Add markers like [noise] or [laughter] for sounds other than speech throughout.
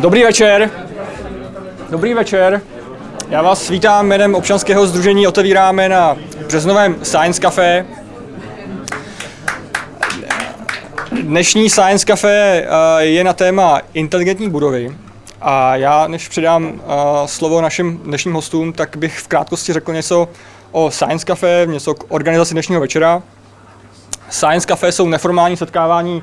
Dobrý večer. Dobrý večer. Já vás vítám jménem občanského združení Otevíráme na březnovém Science Café. Dnešní Science Café eh, je na téma inteligentní budovy. A já, než předám uh, slovo našim dnešním hostům, tak bych v krátkosti řekl něco o Science Café, něco k organizaci dnešního večera. Science Café jsou neformální setkávání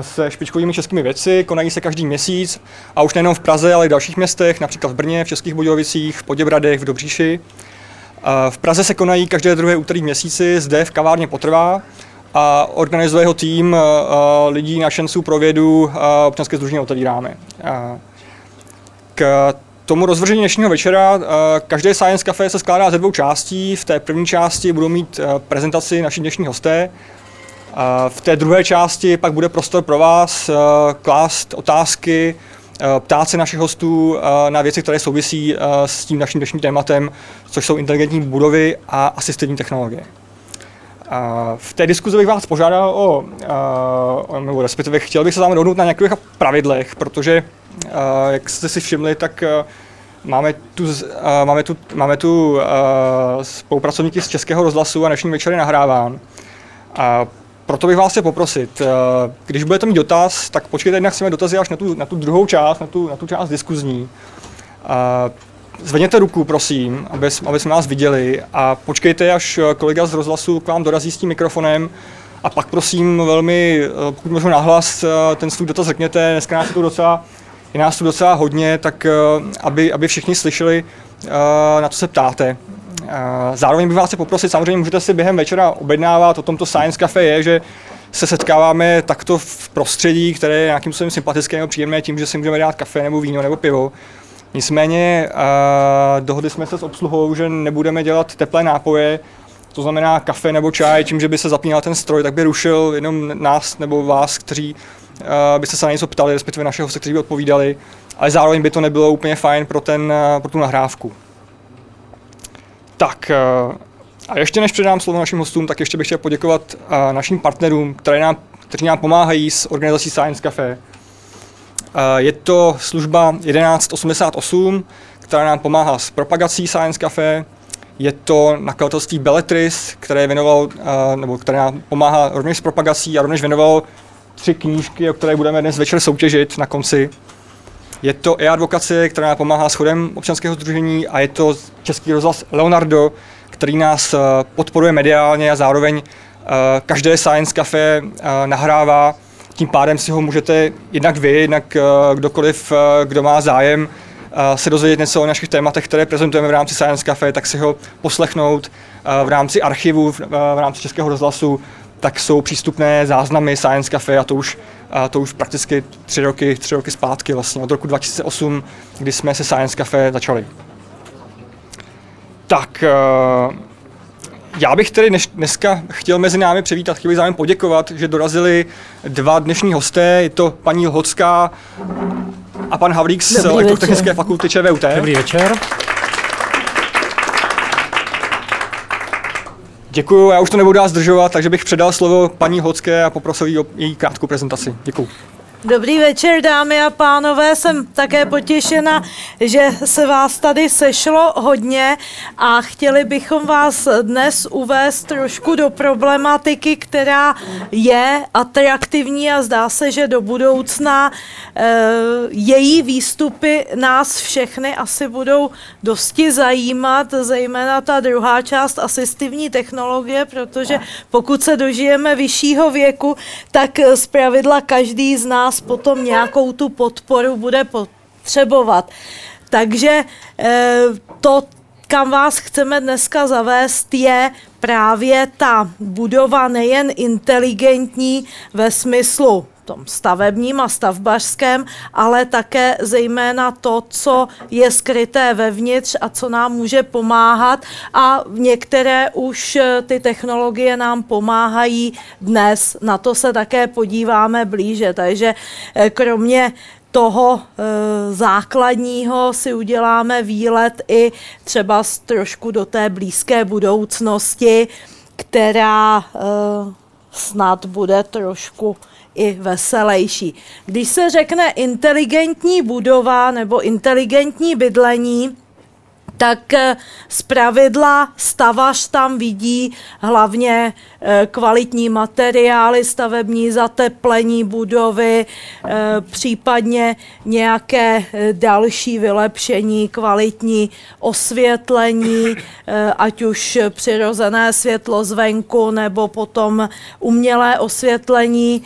se špičkovými českými věci, konají se každý měsíc a už nejenom v Praze, ale i v dalších městech, například v Brně, v Českých Budějovicích, v Poděbradech, v Dobříši. V Praze se konají každé druhé úterý v měsíci, zde v kavárně Potrvá a organizuje ho tým lidí našenců pro vědu občanské združení otevíráme. K tomu rozvržení dnešního večera každé Science Café se skládá ze dvou částí. V té první části budou mít prezentaci naši dnešní hosté, v té druhé části pak bude prostor pro vás klást otázky, ptát se našich hostů na věci, které souvisí s tím naším dnešním tématem, což jsou inteligentní budovy a asistivní technologie. V té diskuzi bych vás požádal o, nebo respektive chtěl bych se vámi dohodnout na nějakých pravidlech, protože, jak jste si všimli, tak Máme tu, uh, máme tu, máme tu uh, spolupracovníky z Českého rozhlasu a dnešní večer je nahráván. A proto bych vás chtěl poprosit, když budete mít dotaz, tak počkejte, jednak chceme dotazy až na tu, na tu druhou část, na tu, na tu část diskuzní. Zvedněte ruku, prosím, aby, aby jsme nás viděli a počkejte, až kolega z rozhlasu k vám dorazí s tím mikrofonem a pak prosím velmi, pokud možno nahlas, ten svůj dotaz řekněte, dneska nás je to docela je nás tu docela hodně, tak uh, aby, aby všichni slyšeli, uh, na co se ptáte. Uh, zároveň bych vás chtěl poprosit, samozřejmě můžete si během večera objednávat, o tomto Science Cafe je, že se setkáváme takto v prostředí, které je nějakým způsobem sympatické nebo příjemné tím, že si můžeme dát kafe nebo víno nebo pivo. Nicméně uh, dohodli jsme se s obsluhou, že nebudeme dělat teplé nápoje, to znamená kafe nebo čaj, tím, že by se zapínal ten stroj, tak by rušil jenom nás nebo vás, kteří byste se na něco ptali, respektive našeho hosty, kteří by odpovídali, ale zároveň by to nebylo úplně fajn pro, ten, uh, pro tu nahrávku. Tak, uh, a ještě než předám slovo našim hostům, tak ještě bych chtěl poděkovat našim partnerům, které nám, kteří nám pomáhají s organizací Science Cafe. Uh, je to služba 1188, která nám pomáhá s propagací Science Cafe. Je to nakladatelství Belletris, které věnoval, nebo které nám pomáhá rovněž s propagací a rovněž věnoval tři knížky, o které budeme dnes večer soutěžit na konci. Je to e-advokace, která nám pomáhá s chodem občanského združení a je to český rozhlas Leonardo, který nás podporuje mediálně a zároveň každé Science Cafe nahrává. Tím pádem si ho můžete jednak vy, jednak kdokoliv, kdo má zájem se dozvědět něco o našich tématech, které prezentujeme v rámci Science Cafe, tak si ho poslechnout v rámci archivu, v rámci Českého rozhlasu, tak jsou přístupné záznamy Science Cafe a to už, a to už prakticky tři roky, tři roky zpátky, vlastně od roku 2008, kdy jsme se Science Cafe začali. Tak, já bych tedy dneska chtěl mezi námi přivítat, chtěl bych zájem poděkovat, že dorazili dva dnešní hosté, je to paní Lhocká a pan Havlík z Elektrotechnické fakulty ČVUT. Dobrý večer. Děkuji, já už to nebudu dál zdržovat, takže bych předal slovo paní Hocké a poprosil jí o její krátkou prezentaci. Děkuji. Dobrý večer, dámy a pánové. Jsem také potěšena, že se vás tady sešlo hodně a chtěli bychom vás dnes uvést trošku do problematiky, která je atraktivní a zdá se, že do budoucna e, její výstupy nás všechny asi budou dosti zajímat, zejména ta druhá část asistivní technologie, protože pokud se dožijeme vyššího věku, tak zpravidla každý z nás nás potom nějakou tu podporu bude potřebovat. Takže eh, to, kam vás chceme dneska zavést, je právě ta budova nejen inteligentní ve smyslu tom stavebním a stavbařském, ale také zejména to, co je skryté vevnitř a co nám může pomáhat a některé už eh, ty technologie nám pomáhají dnes. Na to se také podíváme blíže, takže eh, kromě toho e, základního si uděláme výlet i třeba trošku do té blízké budoucnosti, která snad bude trošku i veselější. Když se řekne inteligentní budova nebo inteligentní bydlení, tak eh, z pravidla stavař tam vidí hlavně eh, kvalitní materiály, stavební zateplení budovy, eh, případně nějaké další vylepšení, kvalitní osvětlení, ať už přirozené světlo zvenku nebo potom umělé osvětlení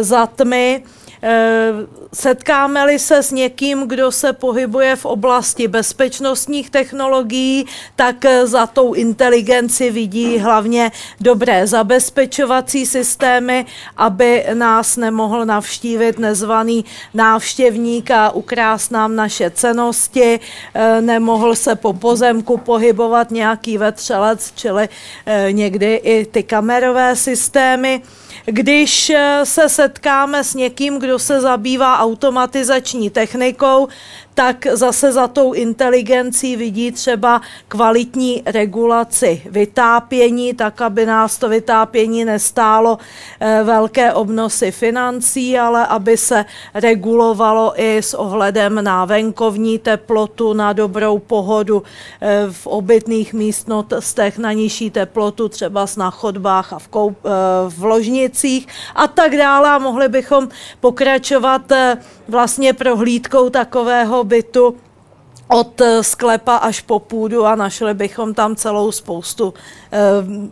za tmy. Eh, setkáme-li se s někým, kdo se pohybuje v oblasti bezpečnostních technologií, tak eh, za tou inteligenci vidí hlavně dobré zabezpečovací systémy, aby nás nemohl navštívit nezvaný návštěvník a ukrást nám naše cenosti, eh, nemohl se po pozemku pohybovat nějaký vetřelec, čili někdy i ty kamerové systémy. Když eh, se setkáme s někým, kdo se zabývá automatizační technikou, tak zase za tou inteligencí vidí třeba kvalitní regulaci vytápění, tak aby nás to vytápění nestálo eh, velké obnosy financí, ale aby se regulovalo i s ohledem na venkovní teplotu, na dobrou pohodu eh, v obytných místnostech na nižší teplotu, třeba na chodbách a v, koup, eh, v ložnicích a tak dále. A mohli bychom pokračovat vlastně prohlídkou takového bytu od eh, sklepa až po půdu a našli bychom tam celou spoustu e,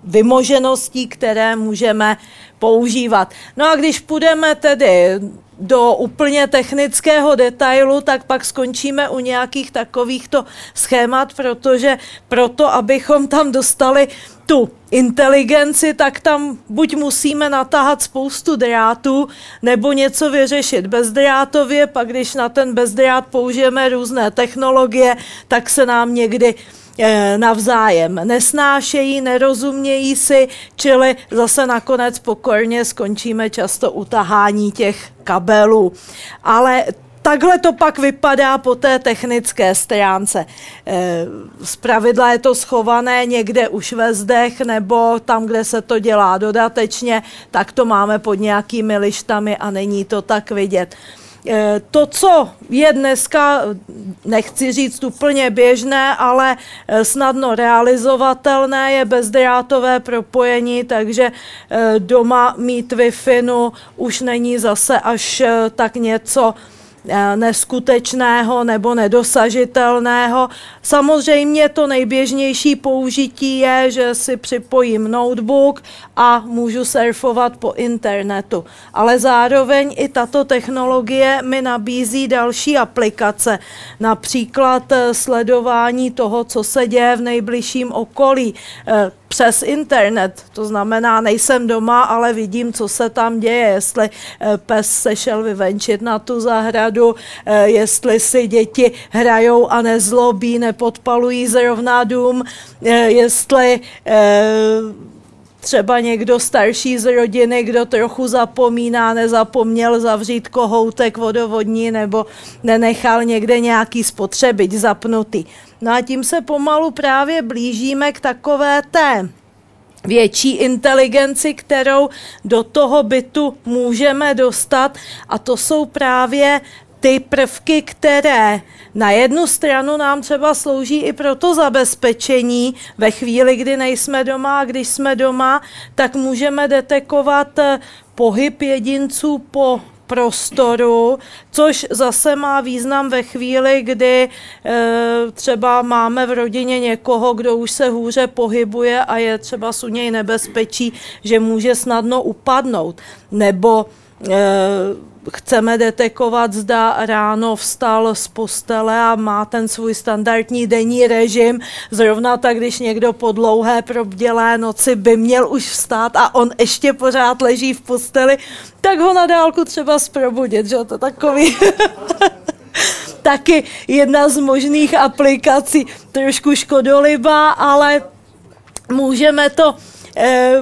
vymožeností, které můžeme používat. No a když půjdeme tedy do úplně technického detailu, tak pak skončíme u nějakých takovýchto schémat, protože proto, abychom tam dostali tu inteligenci, tak tam buď musíme natáhat spoustu drátů, nebo něco vyřešit. Bezdrátově, pak když na ten bezdrát použijeme různé technologie, tak se nám někdy navzájem nesnášejí, nerozumějí si, čili zase nakonec pokorně skončíme často utahání těch kabelů. Ale takhle to pak vypadá po té technické stránce. Eh, z pravidla je to schované někde už ve zdech nebo tam, kde se to dělá dodatečně, tak to máme pod nějakými lištami a není to tak vidět. Eh, to, co je dneska, nechci říct úplně běžné, ale eh, snadno realizovatelné, je bezdrátové propojení, takže doma mít Wi-Fi už není zase až tak něco, Eh, neskutečného nebo nedosažitelného. Samozřejmě to nejběžnější použití je, že si připojím notebook a můžu surfovat po internetu. Ale zároveň i tato technologie mi nabízí další aplikace, například eh, sledování toho, co se děje v nejbližším okolí, eh, přes internet. To znamená, nejsem doma, ale vidím, co se tam děje, jestli eh, pes se šel vyvenčit na tu zahradu, eh, jestli si děti hrajou a nezlobí, nepodpalují zrovna dům, eh, jestli třeba někdo starší z rodiny, kdo trochu zapomíná, nezapomněl zavřít kohoutek vodovodní nebo nenechal někde nějaký spotřebič zapnutý. No a tím se pomalu právě blížíme k takové té větší inteligenci, kterou do toho bytu můžeme dostat a to jsou právě ty prvky, které na jednu stranu nám třeba slouží i pro to zabezpečení ve chvíli, kdy nejsme doma a když jsme doma, tak můžeme detekovat eh, pohyb jedinců po prostoru, což zase má význam ve chvíli, kdy e, třeba máme v rodině někoho, kdo už se hůře pohybuje a je třeba u něj nebezpečí, že může snadno upadnout. Nebo e, chceme detekovat, zda ráno vstal z postele a má ten svůj standardní denní režim. Zrovna tak, když někdo po dlouhé probdělé noci by měl už vstát a on ještě pořád leží v posteli, tak ho na dálku třeba zprobudit, že to takový... [laughs] taky jedna z možných aplikací, trošku škodolibá, ale můžeme to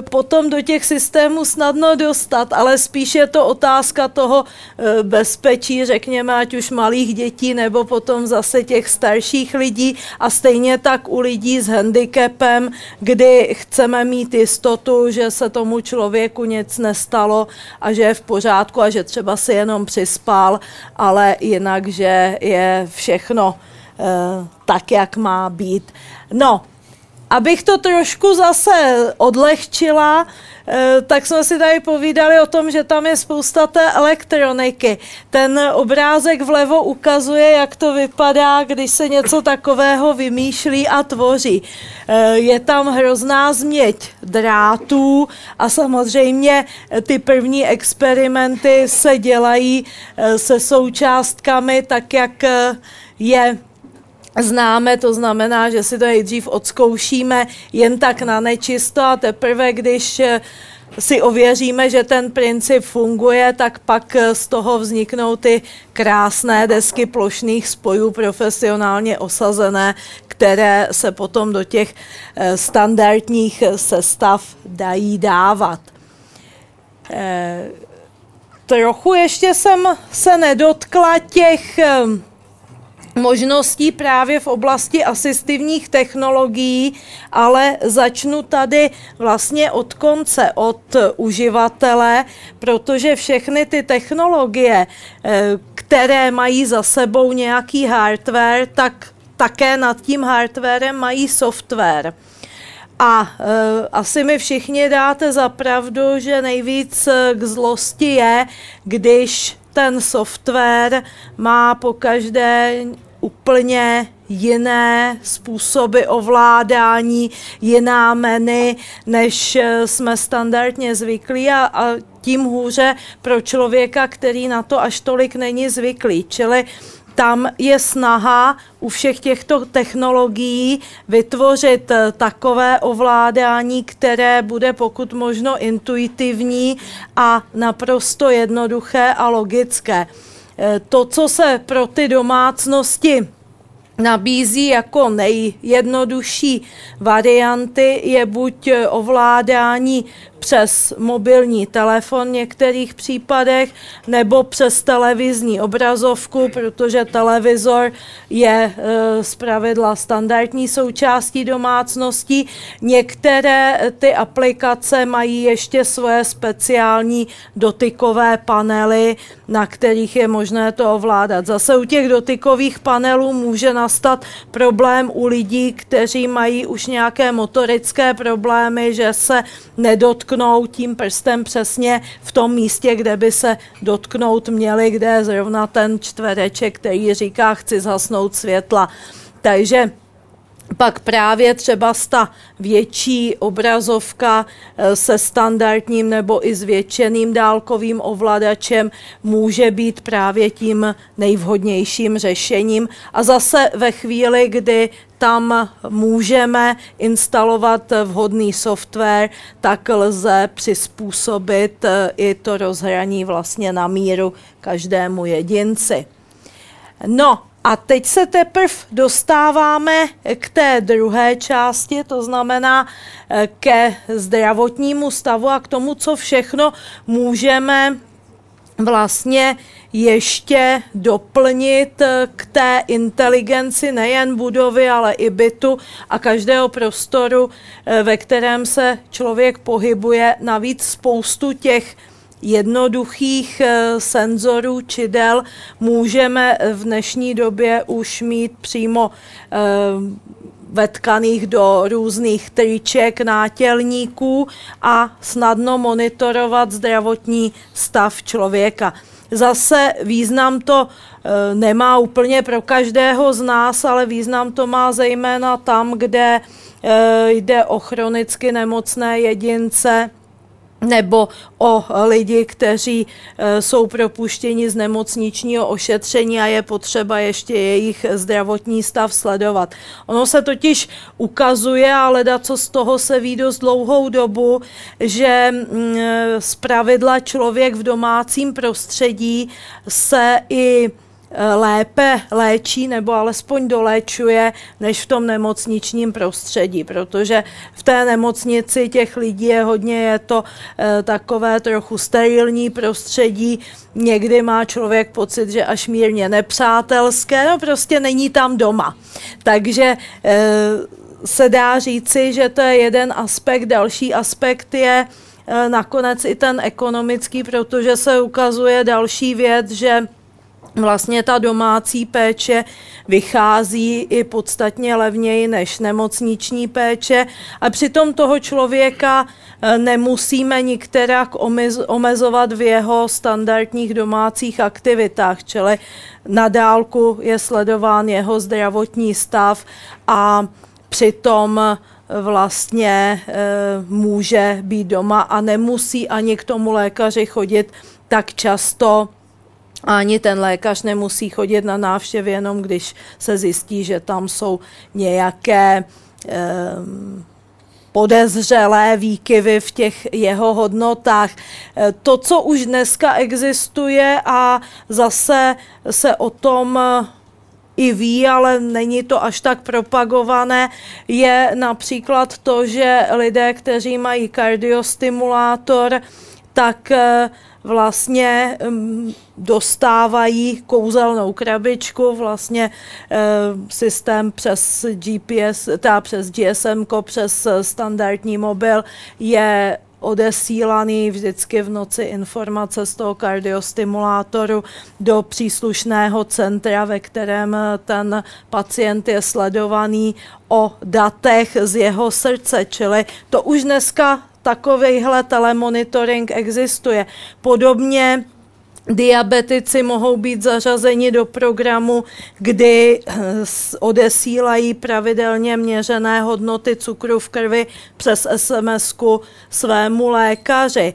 potom do těch systémů snadno dostat, ale spíš je to otázka toho eh, bezpečí, řekněme, ať už malých dětí, nebo potom zase těch starších lidí a stejně tak u lidí s handicapem, kdy chceme mít jistotu, že se tomu člověku nic nestalo a že je v pořádku a že třeba si jenom přispal, ale jinak, že je všechno eh, tak, jak má být. No, abych to trošku zase odlehčila, eh, tak jsme si tady povídali o tom, že tam je spousta té elektroniky. Ten obrázek vlevo ukazuje, jak to vypadá, když se něco takového vymýšlí a tvoří. Eh, je tam hrozná změť drátů a samozřejmě ty první experimenty se dělají eh, se součástkami tak, jak je známe, to znamená, že si to nejdřív odzkoušíme jen tak na nečisto a teprve, když eh, si ověříme, že ten princip funguje, tak pak eh, z toho vzniknou ty krásné desky plošných spojů profesionálně osazené, které se potom do těch eh, standardních sestav dají dávat. Trochu ještě jsem se nedotkla těch možností právě v oblasti asistivních technologií, ale začnu tady vlastně od konce, od uživatele, protože všechny ty technologie, eh, které mají za sebou nějaký hardware, tak také nad tím hardwarem mají software. A e, asi mi všichni dáte za pravdu, že nejvíc k zlosti je, když ten software má po každé úplně jiné způsoby ovládání, jiná menu, než eh, jsme standardně zvyklí a, a tím hůře pro člověka, který na to až tolik není zvyklý. Čili tam je snaha u všech těchto technologií vytvořit eh, takové ovládání, které bude pokud možno intuitivní a naprosto jednoduché a logické. Eh, to, co se pro ty domácnosti nabízí jako nejjednodušší varianty, je buď ovládání přes mobilní telefon v některých případech nebo přes televizní obrazovku, protože televizor je e, zpravidla standardní součástí domácností. Některé ty aplikace mají ještě svoje speciální dotykové panely, na kterých je možné to ovládat. Zase u těch dotykových panelů může nastat problém u lidí, kteří mají už nějaké motorické problémy, že se nedotknou dotknout tím prstem přesně v tom místě, kde by se dotknout měli, kde je zrovna ten čtvereček, který říká, chci zhasnout světla. Takže pak právě třeba ta větší obrazovka eh, se standardním nebo i zvětšeným dálkovým ovladačem může být právě tím nejvhodnějším řešením. A zase ve chvíli, kdy tam můžeme instalovat vhodný software, tak lze přizpůsobit eh, i to rozhraní vlastně na míru každému jedinci. No, a teď se teprve dostáváme k té druhé části, to znamená eh, ke zdravotnímu stavu a k tomu, co všechno můžeme vlastně ještě doplnit eh, k té inteligenci nejen budovy, ale i bytu a každého prostoru, eh, ve kterém se člověk pohybuje. Navíc spoustu těch jednoduchých eh, senzorů čidel můžeme v dnešní době už mít přímo vetkaných do různých triček, nátělníků a snadno monitorovat zdravotní stav člověka. Zase význam to e, nemá úplně pro každého z nás, ale význam to má zejména tam, kde e, jde o chronicky nemocné jedince, nebo o lidi, kteří e, jsou propuštěni z nemocničního ošetření a je potřeba ještě jejich zdravotní stav sledovat. Ono se totiž ukazuje, ale da co z toho se ví dost dlouhou dobu, že mm, z pravidla člověk v domácím prostředí se i lépe léčí nebo alespoň doléčuje než v tom nemocničním prostředí, protože v té nemocnici těch lidí je hodně, je to e, takové trochu sterilní prostředí, někdy má člověk pocit, že až mírně nepřátelské, no prostě není tam doma. Takže e, se dá říci, že to je jeden aspekt, další aspekt je nakonec i ten ekonomický, protože se ukazuje další věc, že vlastně ta domácí péče vychází i podstatně levněji než nemocniční péče. A přitom toho člověka eh, nemusíme nikterak omezovat v jeho standardních domácích aktivitách, čili na dálku je sledován jeho zdravotní stav a přitom eh, vlastně e, může být doma a nemusí ani k tomu lékaři chodit tak často, ani ten lékař nemusí chodit na návštěvy jenom, když se zjistí, že tam jsou nějaké eh, podezřelé výkyvy v těch jeho hodnotách. Eh, to, co už dneska existuje a zase se o tom eh, i ví, ale není to až tak propagované, je například to, že lidé, kteří mají kardiostimulátor, tak eh, vlastně dostávají kouzelnou krabičku, vlastně uh, systém přes GPS, ta přes GSM, přes standardní mobil je odesílaný vždycky v noci informace z toho kardiostimulátoru do příslušného centra, ve kterém ten pacient je sledovaný o datech z jeho srdce, čili to už dneska takovýhle telemonitoring existuje. Podobně Diabetici mohou být zařazeni do programu, kdy eh, odesílají pravidelně měřené hodnoty cukru v krvi přes SMS svému lékaři.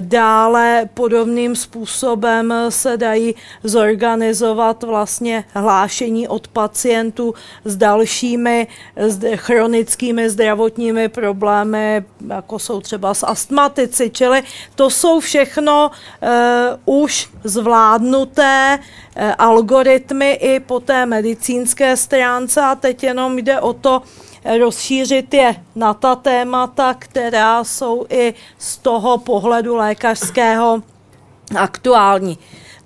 Dále podobným způsobem se dají zorganizovat vlastně hlášení od pacientů s dalšími chronickými zdravotními problémy, jako jsou třeba s astmatici, čili to jsou všechno uh, už zvládnuté uh, algoritmy i po té medicínské stránce. A teď jenom jde o to, rozšířit je na ta témata, která jsou i z toho pohledu lékařského aktuální.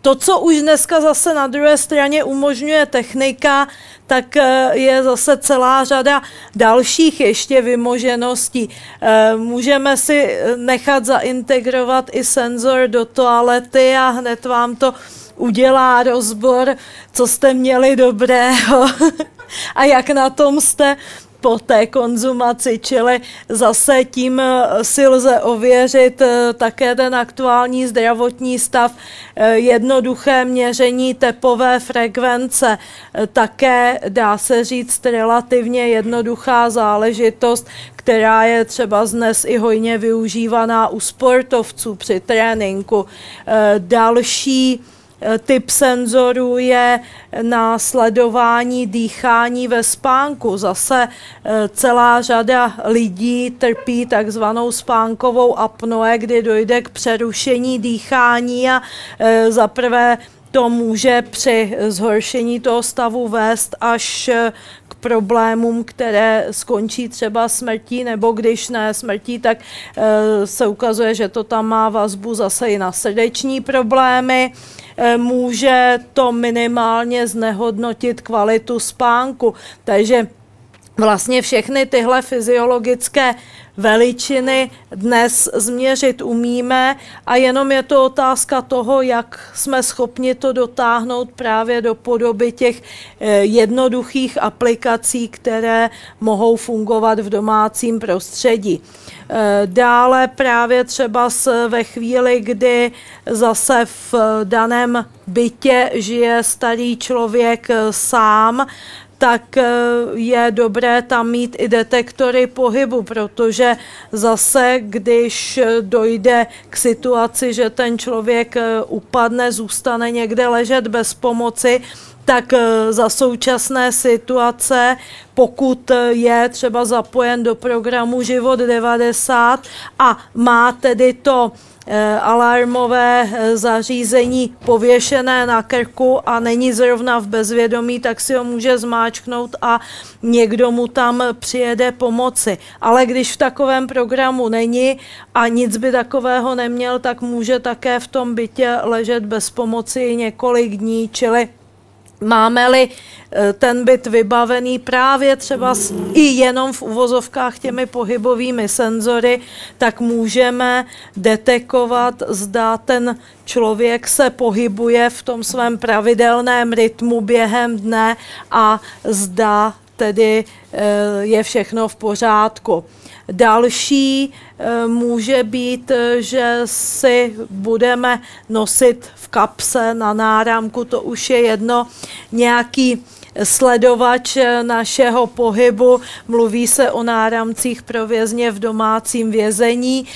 To, co už dneska zase na druhé straně umožňuje technika, tak eh, je zase celá řada dalších ještě vymožeností. Eh, můžeme si nechat zaintegrovat i senzor do toalety a hned vám to udělá rozbor, co jste měli dobrého [laughs] a jak na tom jste po té konzumaci, čili zase tím eh, si lze ověřit eh, také ten aktuální zdravotní stav, eh, jednoduché měření tepové frekvence, také dá se říct relativně jednoduchá záležitost, která je třeba dnes i hojně využívaná u sportovců při tréninku. Další typ senzorů je následování dýchání ve spánku. Zase eh, celá řada lidí trpí takzvanou spánkovou apnoe, kdy dojde k přerušení dýchání a eh, zaprvé to může při zhoršení toho stavu vést až problémům, které skončí třeba smrtí, nebo když ne smrtí, tak se ukazuje, že to tam má vazbu zase i na srdeční problémy. Eh, může to minimálně znehodnotit kvalitu spánku. Takže vlastně všechny tyhle fyziologické veličiny dnes změřit umíme a jenom je to otázka toho, jak jsme schopni to dotáhnout právě do podoby těch eh, jednoduchých aplikací, které mohou fungovat v domácím prostředí. Eh, dále právě třeba ve chvíli, kdy zase v daném bytě žije starý člověk eh, sám, tak eh, je dobré tam mít i detektory pohybu, protože zase, když dojde k situaci, že ten člověk upadne, zůstane někde ležet bez pomoci, tak eh, za současné situace, pokud je třeba zapojen do programu Život 90 a má tedy to Eh, alarmové eh, zařízení pověšené na krku a není zrovna v bezvědomí, tak si ho může zmáčknout a někdo mu tam přijede pomoci. Ale když v takovém programu není a nic by takového neměl, tak může také v tom bytě ležet bez pomoci několik dní, čili Máme-li eh, ten byt vybavený právě třeba i jenom v uvozovkách těmi pohybovými senzory, tak můžeme detekovat, zda ten člověk se pohybuje v tom svém pravidelném rytmu během dne a zda tedy eh, je všechno v pořádku. Další eh, může být, eh, že si budeme nosit v kapse na náramku, to už je jedno, nějaký sledovač našeho pohybu. Mluví se o náramcích pro vězně v domácím vězení,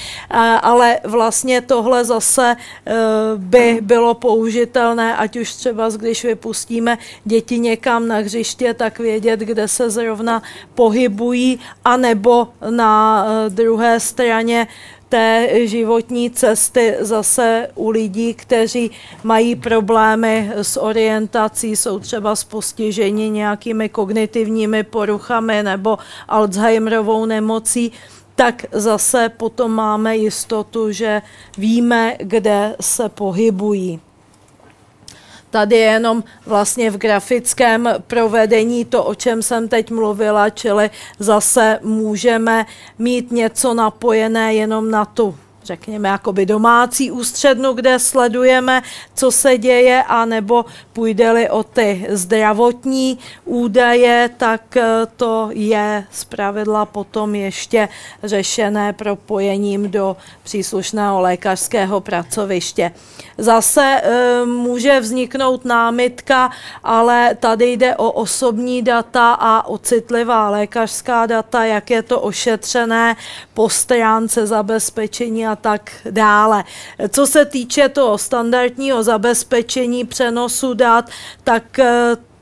ale vlastně tohle zase e, by bylo použitelné, ať už třeba když vypustíme děti někam na hřiště, tak vědět, kde se zrovna pohybují, anebo na e, druhé straně té životní cesty zase u lidí, kteří mají problémy s orientací, jsou třeba s postižení nějakými kognitivními poruchami nebo Alzheimerovou nemocí, tak zase potom máme jistotu, že víme, kde se pohybují. Tady je jenom vlastně v grafickém provedení to, o čem jsem teď mluvila, čili zase můžeme mít něco napojené jenom na tu řekněme, jakoby domácí ústřednu, kde sledujeme, co se děje, anebo půjde-li o ty zdravotní údaje, tak eh, to je zpravidla potom ještě řešené propojením do příslušného lékařského pracoviště. Zase e, může vzniknout námitka, ale tady jde o osobní data a o citlivá lékařská data, jak je to ošetřené po stránce zabezpečení a tak dále. Co se týče toho standardního zabezpečení přenosu dat, tak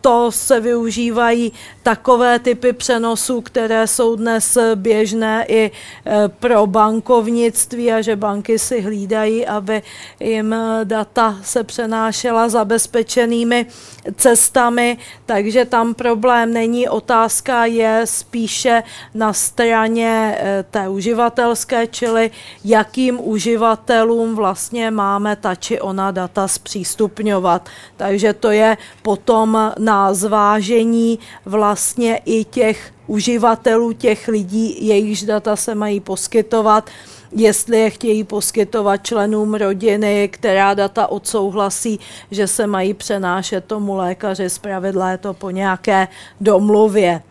eh, to se využívají takové typy přenosů, které jsou dnes běžné i e, pro bankovnictví a že banky si hlídají, aby jim data se přenášela zabezpečenými cestami, takže tam problém není. Otázka je spíše na straně e, té uživatelské, čili jakým uživatelům vlastně máme ta či ona data zpřístupňovat. Takže to je potom na zvážení vlastně i těch uživatelů, těch lidí, jejichž data se mají poskytovat, jestli je chtějí poskytovat členům rodiny, která data odsouhlasí, že se mají přenášet tomu lékaři, zpravidla je to po nějaké domluvě.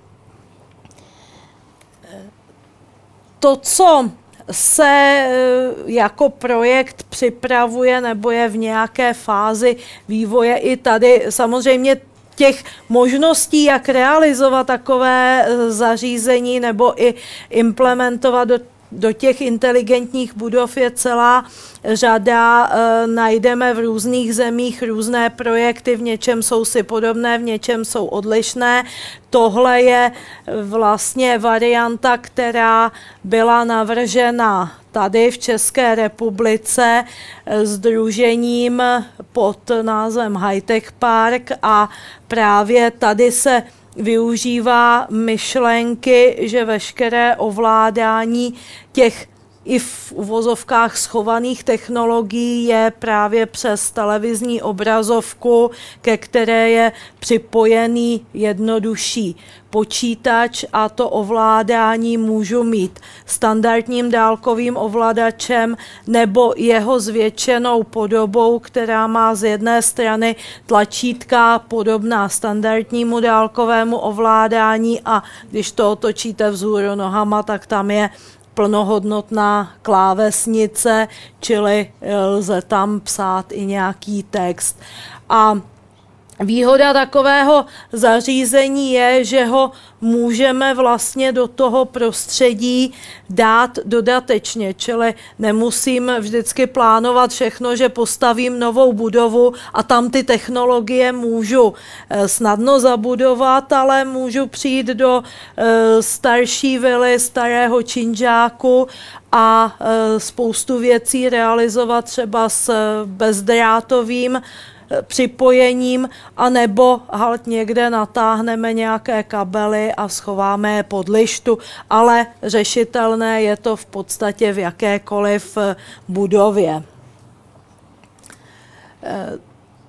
To, co se eh, jako projekt připravuje nebo je v nějaké fázi vývoje i tady. Samozřejmě těch možností, jak realizovat takové eh, zařízení nebo i implementovat do do těch inteligentních budov je celá řada, e, najdeme v různých zemích různé projekty, v něčem jsou si podobné, v něčem jsou odlišné. Tohle je vlastně varianta, která byla navržena tady v České republice s družením pod názvem Hightech Park a právě tady se využívá myšlenky, že veškeré ovládání těch i v uvozovkách schovaných technologií je právě přes televizní obrazovku, ke které je připojený jednodušší počítač a to ovládání můžu mít standardním dálkovým ovladačem nebo jeho zvětšenou podobou, která má z jedné strany tlačítka podobná standardnímu dálkovému ovládání a když to otočíte vzhůru nohama, tak tam je plnohodnotná klávesnice, čili lze tam psát i nějaký text. A Výhoda takového zařízení je, že ho můžeme vlastně do toho prostředí dát dodatečně, čili nemusím vždycky plánovat všechno, že postavím novou budovu a tam ty technologie můžu eh, snadno zabudovat, ale můžu přijít do eh, starší vily, starého činžáku a eh, spoustu věcí realizovat třeba s bezdrátovým připojením, anebo halt někde natáhneme nějaké kabely a schováme je pod lištu, ale řešitelné je to v podstatě v jakékoliv eh, budově. Eh,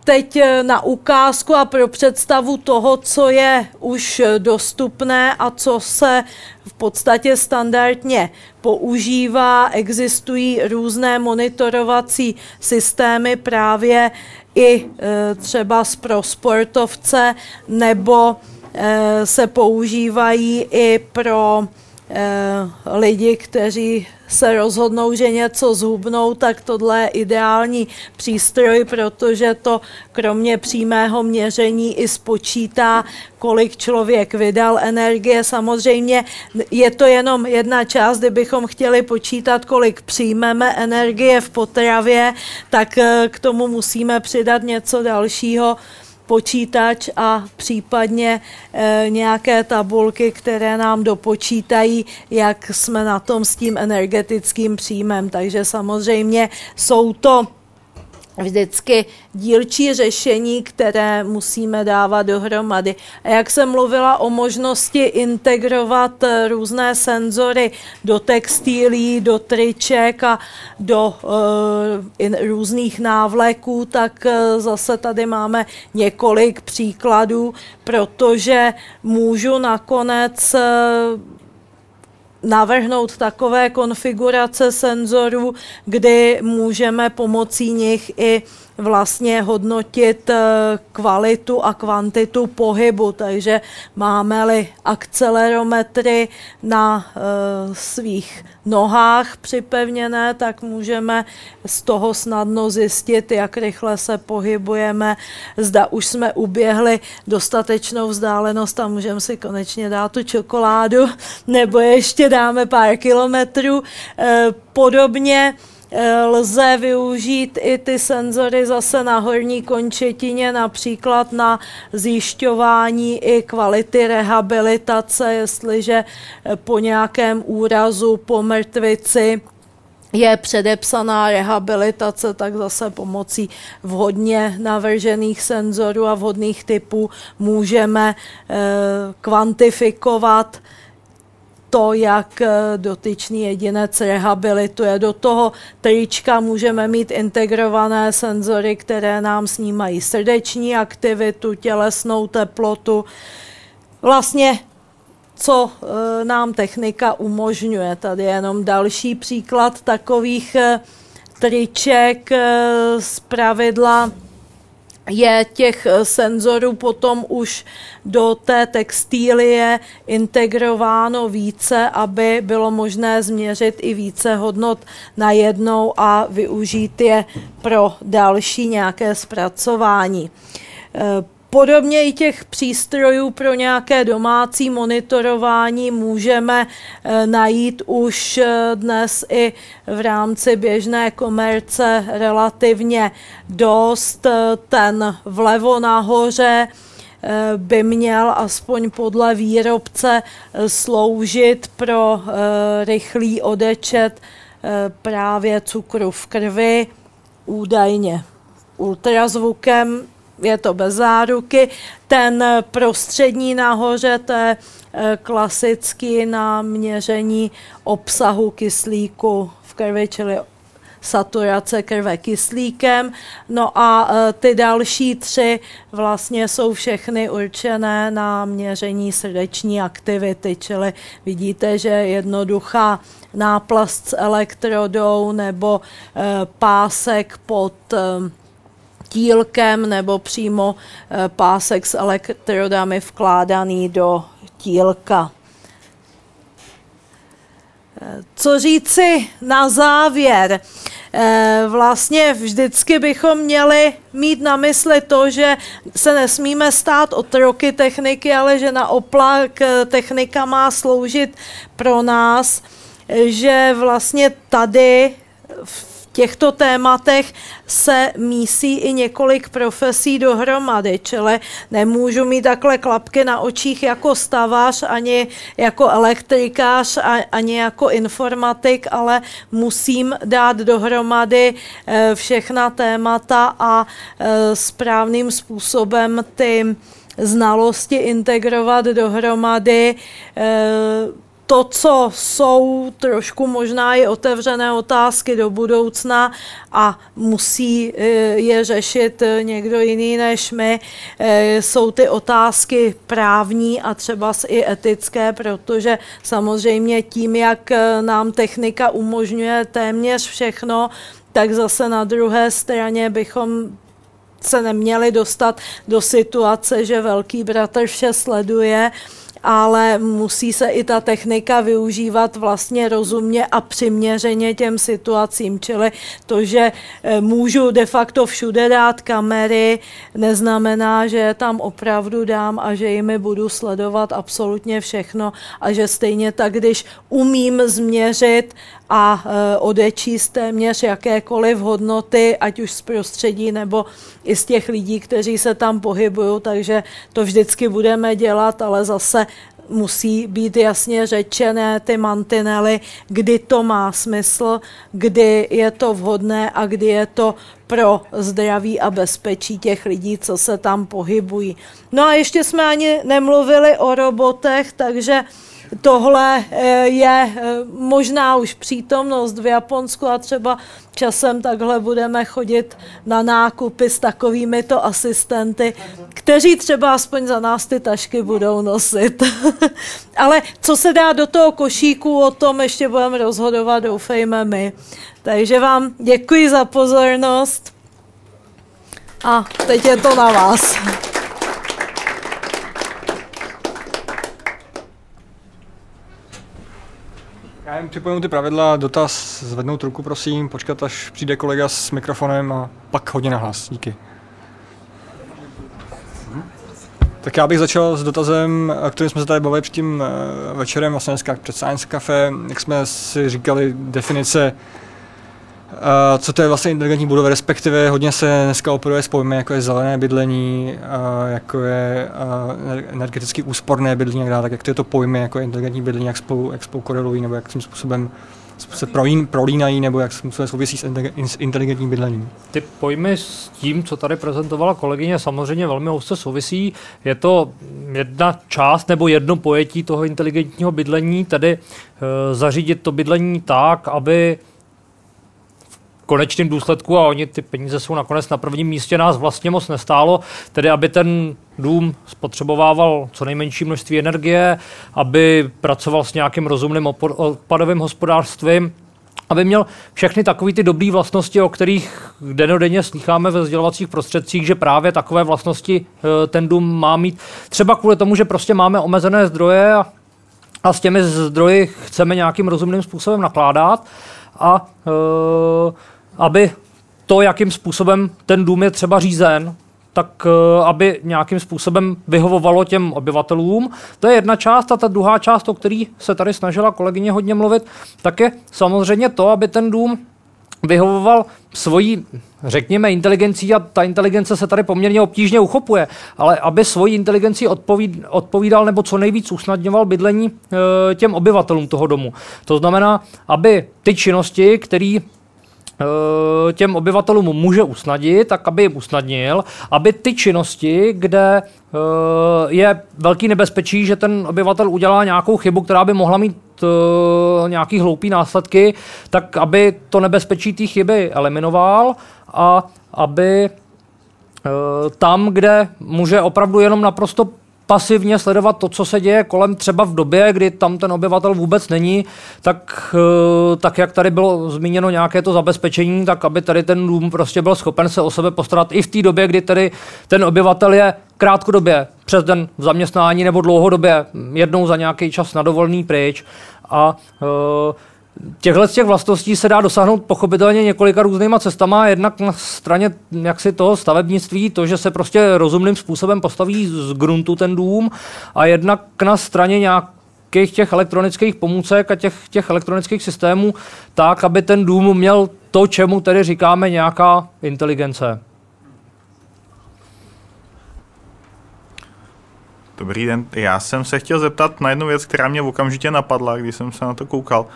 teď eh, na ukázku a pro představu toho, co je už dostupné a co se v podstatě standardně používá. Existují různé monitorovací systémy právě i e, třeba pro sportovce nebo e, se používají i pro lidi, kteří se rozhodnou, že něco zhubnou, tak tohle je ideální přístroj, protože to kromě přímého měření i spočítá, kolik člověk vydal energie. Samozřejmě je to jenom jedna část, kdybychom chtěli počítat, kolik přijmeme energie v potravě, tak eh, k tomu musíme přidat něco dalšího počítač a případně e, nějaké tabulky, které nám dopočítají, jak jsme na tom s tím energetickým příjmem. Takže samozřejmě jsou to vždycky dílčí řešení, které musíme dávat dohromady. A jak jsem mluvila o možnosti integrovat eh, různé senzory do textilí, do triček a do uh, různých návleků, tak uh, zase tady máme několik příkladů, protože můžu nakonec uh, navrhnout takové konfigurace senzorů, kdy můžeme pomocí nich i vlastně hodnotit eh, kvalitu a kvantitu pohybu, takže máme-li akcelerometry na eh, svých nohách připevněné, tak můžeme z toho snadno zjistit, jak rychle se pohybujeme, zda už jsme uběhli dostatečnou vzdálenost a můžeme si konečně dát tu čokoládu, nebo ještě dáme pár kilometrů. Eh, podobně lze využít i ty senzory zase na horní končetině, například na zjišťování i kvality rehabilitace, jestliže eh, po nějakém úrazu, po mrtvici je předepsaná rehabilitace, tak zase pomocí vhodně navržených senzorů a vhodných typů můžeme eh, kvantifikovat to, jak eh, dotyčný jedinec rehabilituje. Do toho trička můžeme mít integrované senzory, které nám snímají srdeční aktivitu, tělesnou teplotu. Vlastně co eh, nám technika umožňuje. Tady je jenom další příklad takových eh, triček z pravidla je těch eh, senzorů potom už do té textílie integrováno více, aby bylo možné změřit i více hodnot najednou a využít je pro další nějaké zpracování. Eh, Podobně i těch přístrojů pro nějaké domácí monitorování můžeme e, najít už e, dnes i v rámci běžné komerce relativně dost. E, ten vlevo nahoře by měl aspoň podle výrobce sloužit pro rychlý odečet právě cukru v krvi, údajně ultrazvukem je to bez záruky. Ten prostřední nahoře, to je eh, klasicky na měření obsahu kyslíku v krvi, čili saturace krve kyslíkem. No a eh, ty další tři vlastně jsou všechny určené na měření srdeční aktivity, čili vidíte, že jednoduchá náplast s elektrodou nebo eh, pásek pod tílkem nebo přímo eh, pásek s elektrodami vkládaný do tílka. Eh, co říci na závěr? eh, vlastně vždycky bychom měli mít na mysli to, že se nesmíme stát otroky techniky, ale že naopak technika má sloužit pro nás, že vlastně tady v těchto tématech se mísí i několik profesí dohromady, čili nemůžu mít takhle klapky na očích jako stavař, ani jako elektrikář, ani jako informatik, ale musím dát dohromady eh, všechna témata a eh, správným způsobem ty znalosti integrovat dohromady eh, to, co jsou trošku možná i otevřené otázky do budoucna a musí eh, je řešit eh, někdo jiný než my, eh, jsou ty otázky právní a třeba i etické, protože samozřejmě tím, jak nám technika umožňuje téměř všechno, tak zase na druhé straně bychom se neměli dostat do situace, že velký bratr vše sleduje ale musí se i ta technika využívat vlastně rozumně a přiměřeně těm situacím. Čili to, že eh, můžu de facto všude dát kamery, neznamená, že tam opravdu dám a že jimi budu sledovat absolutně všechno a že stejně tak, když umím změřit a e, odečíst téměř jakékoliv hodnoty, ať už z prostředí nebo i z těch lidí, kteří se tam pohybují, takže to vždycky budeme dělat, ale zase musí být jasně řečené ty mantinely, kdy to má smysl, kdy je to vhodné a kdy je to pro zdraví a bezpečí těch lidí, co se tam pohybují. No a ještě jsme ani nemluvili o robotech, takže tohle eh, je eh, možná už přítomnost v Japonsku a třeba časem takhle budeme chodit na nákupy s takovými to asistenty, kteří třeba aspoň za nás ty tašky budou nosit. [laughs] Ale co se dá do toho košíku, o tom ještě budeme rozhodovat, doufejme my. Takže vám děkuji za pozornost a teď je to na vás. Já jen připojím ty pravidla, dotaz, zvednout ruku prosím, počkat až přijde kolega s mikrofonem a pak hodně nahlas. Díky. Tak já bych začal s dotazem, o kterém jsme se tady bavili před tím eh, večerem, vlastně dneska před Science Cafe, jak jsme si říkali definice co to je vlastně inteligentní budova, respektive hodně se dneska operuje s pojmy, jako je zelené bydlení, uh, jako je uh, energeticky úsporné bydlení, jak, dále, tak jak tyto pojmy, jako je inteligentní bydlení, jak spolu, jak spolu korelují, nebo jakým způsobem se prolín, prolínají, nebo jak se souvisí s inteligentním bydlením. Ty pojmy s tím, co tady prezentovala kolegyně, samozřejmě velmi úzce souvisí. Je to jedna část nebo jedno pojetí toho inteligentního bydlení, tedy e, zařídit to bydlení tak, aby konečném důsledku, a oni ty peníze jsou nakonec na prvním místě, nás vlastně moc nestálo, tedy aby ten dům spotřebovával co nejmenší množství energie, aby pracoval s nějakým rozumným odpadovým hospodářstvím, aby měl všechny takové ty dobré vlastnosti, o kterých denodenně slycháme ve sdělovacích prostředcích, že právě takové vlastnosti e, ten dům má mít. Třeba kvůli tomu, že prostě máme omezené zdroje a, a s těmi zdroji chceme nějakým rozumným způsobem nakládat. A e, aby to, jakým způsobem ten dům je třeba řízen, tak eh, aby nějakým způsobem vyhovovalo těm obyvatelům. To je jedna část a ta druhá část, o který se tady snažila kolegyně hodně mluvit, tak je samozřejmě to, aby ten dům vyhovoval svojí, řekněme, inteligencí a ta inteligence se tady poměrně obtížně uchopuje, ale aby svoji inteligenci odpovíd, odpovídal nebo co nejvíc usnadňoval bydlení e, těm obyvatelům toho domu. To znamená, aby ty činnosti, které Eh, těm obyvatelům může usnadnit, tak aby jim usnadnil, aby ty činnosti, kde eh, je velký nebezpečí, že ten obyvatel udělá nějakou chybu, která by mohla mít eh, nějaký hloupý následky, tak aby to nebezpečí té chyby eliminoval a aby tam, kde může opravdu jenom naprosto pasivně sledovat to, co se děje kolem třeba v době, kdy tam ten obyvatel vůbec není, tak, eh, tak jak tady bylo zmíněno nějaké to zabezpečení, tak aby tady ten dům prostě byl schopen se o sebe postarat i v té době, kdy tady ten obyvatel je krátkodobě, přes den v zaměstnání nebo dlouhodobě, jednou za nějaký čas na dovolný pryč. A uh, Těchto těch vlastností se dá dosáhnout pochopitelně několika různýma cestama. Jednak na straně jaksi toho stavebnictví, to, že se prostě rozumným způsobem postaví z gruntu ten dům, a jednak na straně nějakých těch elektronických pomůcek a těch, těch elektronických systémů, tak, aby ten dům měl to, čemu tedy říkáme nějaká inteligence. Dobrý den, já jsem se chtěl zeptat na jednu věc, která mě okamžitě napadla, když jsem se na to koukal.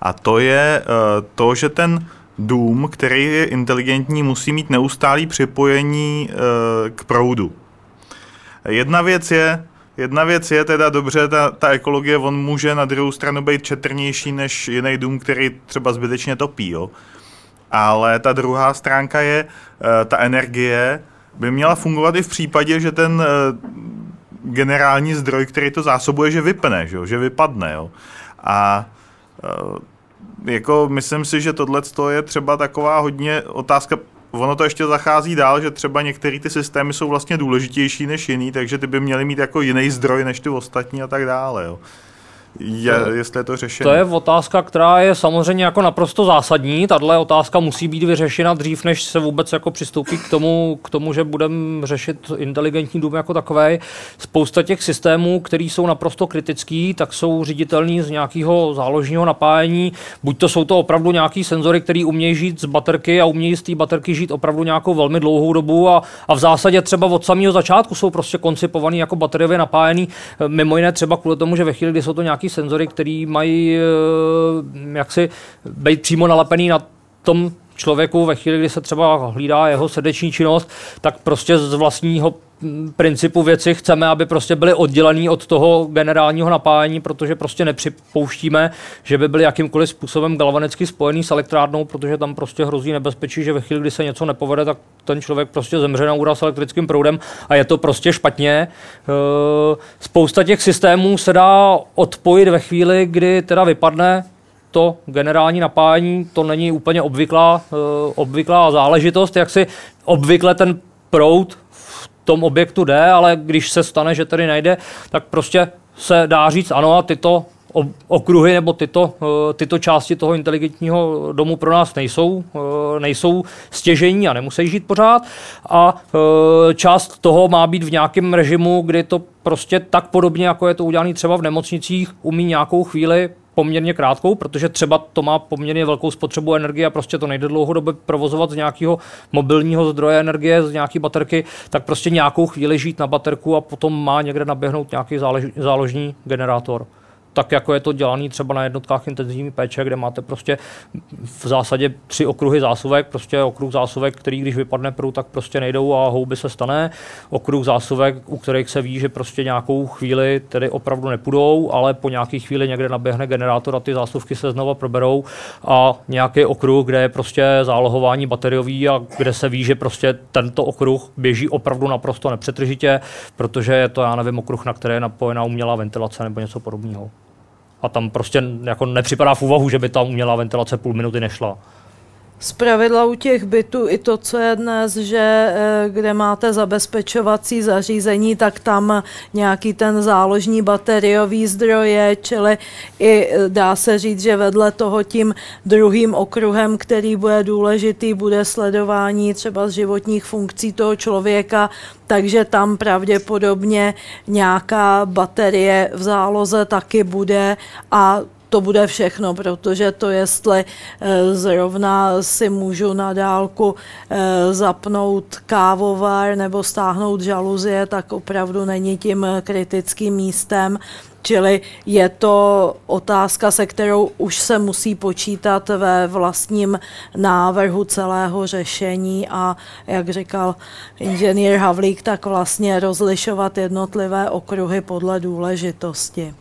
A to je uh, to, že ten dům, který je inteligentní, musí mít neustálý připojení uh, k proudu. Jedna věc je, Jedna věc je teda dobře, ta, ta ekologie, on může na druhou stranu být četrnější než jiný dům, který třeba zbytečně topí, jo. Ale ta druhá stránka je, uh, ta energie by měla fungovat i v případě, že ten generální zdroj, který to zásobuje, že vypne, že, jo? že vypadne. Jo? A jako myslím si, že tohle je třeba taková hodně otázka, ono to ještě zachází dál, že třeba některé ty systémy jsou vlastně důležitější než jiný, takže ty by měly mít jako jiný zdroj než ty ostatní a tak dále. Jo je, jestli je to řešení. To je otázka, která je samozřejmě jako naprosto zásadní. Tahle otázka musí být vyřešena dřív, než se vůbec jako přistoupí k tomu, k tomu že budeme řešit inteligentní dům jako takové. Spousta těch systémů, které jsou naprosto kritický, tak jsou ředitelní z nějakého záložního napájení. Buď to jsou to opravdu nějaký senzory, které umějí žít z baterky a umějí z té baterky žít opravdu nějakou velmi dlouhou dobu a, a v zásadě třeba od samého začátku jsou prostě koncipovaný jako bateriově napájený. Mimo jiné třeba kvůli tomu, že ve chvíli, kdy jsou to nějaké nějaký senzory, které mají eh, jaksi být přímo nalepený na tom člověku ve chvíli, kdy se třeba hlídá jeho srdeční činnost, tak prostě z vlastního principu věci chceme, aby prostě byly oddělený od toho generálního napájení, protože prostě nepřipouštíme, že by byly jakýmkoliv způsobem galvanicky spojený s elektrárnou, protože tam prostě hrozí nebezpečí, že ve chvíli, kdy se něco nepovede, tak ten člověk prostě zemře na úraz elektrickým proudem a je to prostě špatně. E, spousta těch systémů se dá odpojit ve chvíli, kdy teda vypadne to generální napájení, to není úplně obvyklá, e, obvyklá záležitost, jak si obvykle ten proud tom objektu jde, ale když se stane, že tady najde, tak prostě se dá říct, ano, a tyto okruhy nebo tyto, eh, tyto části toho inteligentního domu pro nás nejsou, eh, nejsou stěžení a nemusí žít pořád. A eh, část toho má být v nějakém režimu, kdy to prostě tak podobně, jako je to udělané třeba v nemocnicích, umí nějakou chvíli poměrně krátkou, protože třeba to má poměrně velkou spotřebu energie a prostě to nejde dlouhodobě provozovat z nějakého mobilního zdroje energie, z nějaké baterky, tak prostě nějakou chvíli žít na baterku a potom má někde naběhnout nějaký záložní generátor tak jako je to dělané třeba na jednotkách intenzivní péče, kde máte prostě v zásadě tři okruhy zásuvek, prostě okruh zásuvek, který když vypadne prů, tak prostě nejdou a houby se stane. Okruh zásuvek, u kterých se ví, že prostě nějakou chvíli tedy opravdu nepůjdou, ale po nějaké chvíli někde naběhne generátor a ty zásuvky se znova proberou a nějaký okruh, kde je prostě zálohování bateriový a kde se ví, že prostě tento okruh běží opravdu naprosto nepřetržitě, protože je to, já nevím, okruh, na které je napojená umělá ventilace nebo něco podobného a tam prostě jako nepřipadá v úvahu, že by ta umělá ventilace půl minuty nešla. Z pravidla u těch bytů i to, co je dnes, že eh, kde máte zabezpečovací zařízení, tak tam nějaký ten záložní bateriový zdroj je, čili i eh, dá se říct, že vedle toho tím druhým okruhem, který bude důležitý, bude sledování třeba z životních funkcí toho člověka, takže tam pravděpodobně nějaká baterie v záloze taky bude a to bude všechno, protože to, jestli eh, zrovna si můžu na dálku eh, zapnout kávovar nebo stáhnout žaluzie, tak opravdu není tím kritickým místem. Čili je to otázka, se kterou už se musí počítat ve vlastním návrhu celého řešení a jak říkal inženýr Havlík, tak vlastně rozlišovat jednotlivé okruhy podle důležitosti.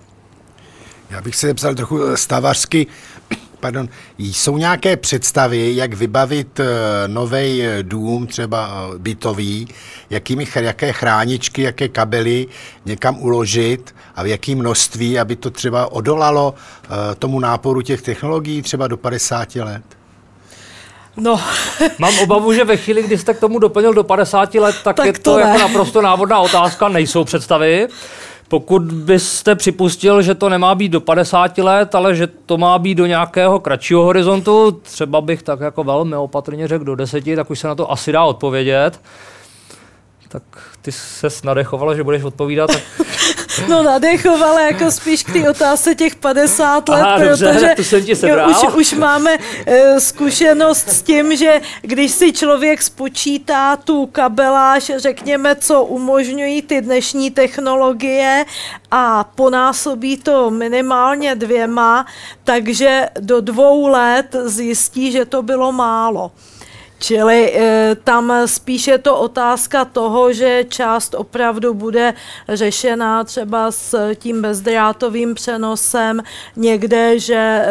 Já bych se zeptal trochu eh, stavařsky, [clears throat] pardon, jsou nějaké představy, jak vybavit eh, nový eh, dům, třeba bytový, jakými, jaké chráničky, jaké kabely někam uložit a v jakém množství, aby to třeba odolalo tomu náporu těch technologií třeba do 50 let? No. [laughs] Mám obavu, že ve chvíli, kdy jste k tomu doplnil do 50 let, tak, tak je to, to jako naprosto návodná otázka, nejsou představy pokud byste připustil, že to nemá být do 50 let, ale že to má být do nějakého kratšího horizontu, třeba bych tak jako velmi opatrně řekl do 10, tak už se na to asi dá odpovědět. Tak ty se nadechovala, že budeš odpovídat. Tak... [laughs] No nadechovala jako spíš k té otázce těch 50 let, Aha, protože dobře, [laughs] to jsem ti sebral. už, už máme uh, zkušenost s tím, že když si člověk spočítá tu kabeláž, řekněme, co umožňují ty dnešní technologie a ponásobí to minimálně dvěma, takže do dvou let zjistí, že to bylo málo. Čili e, tam spíš je to otázka toho, že část opravdu bude řešená třeba s tím bezdrátovým přenosem někde, že e,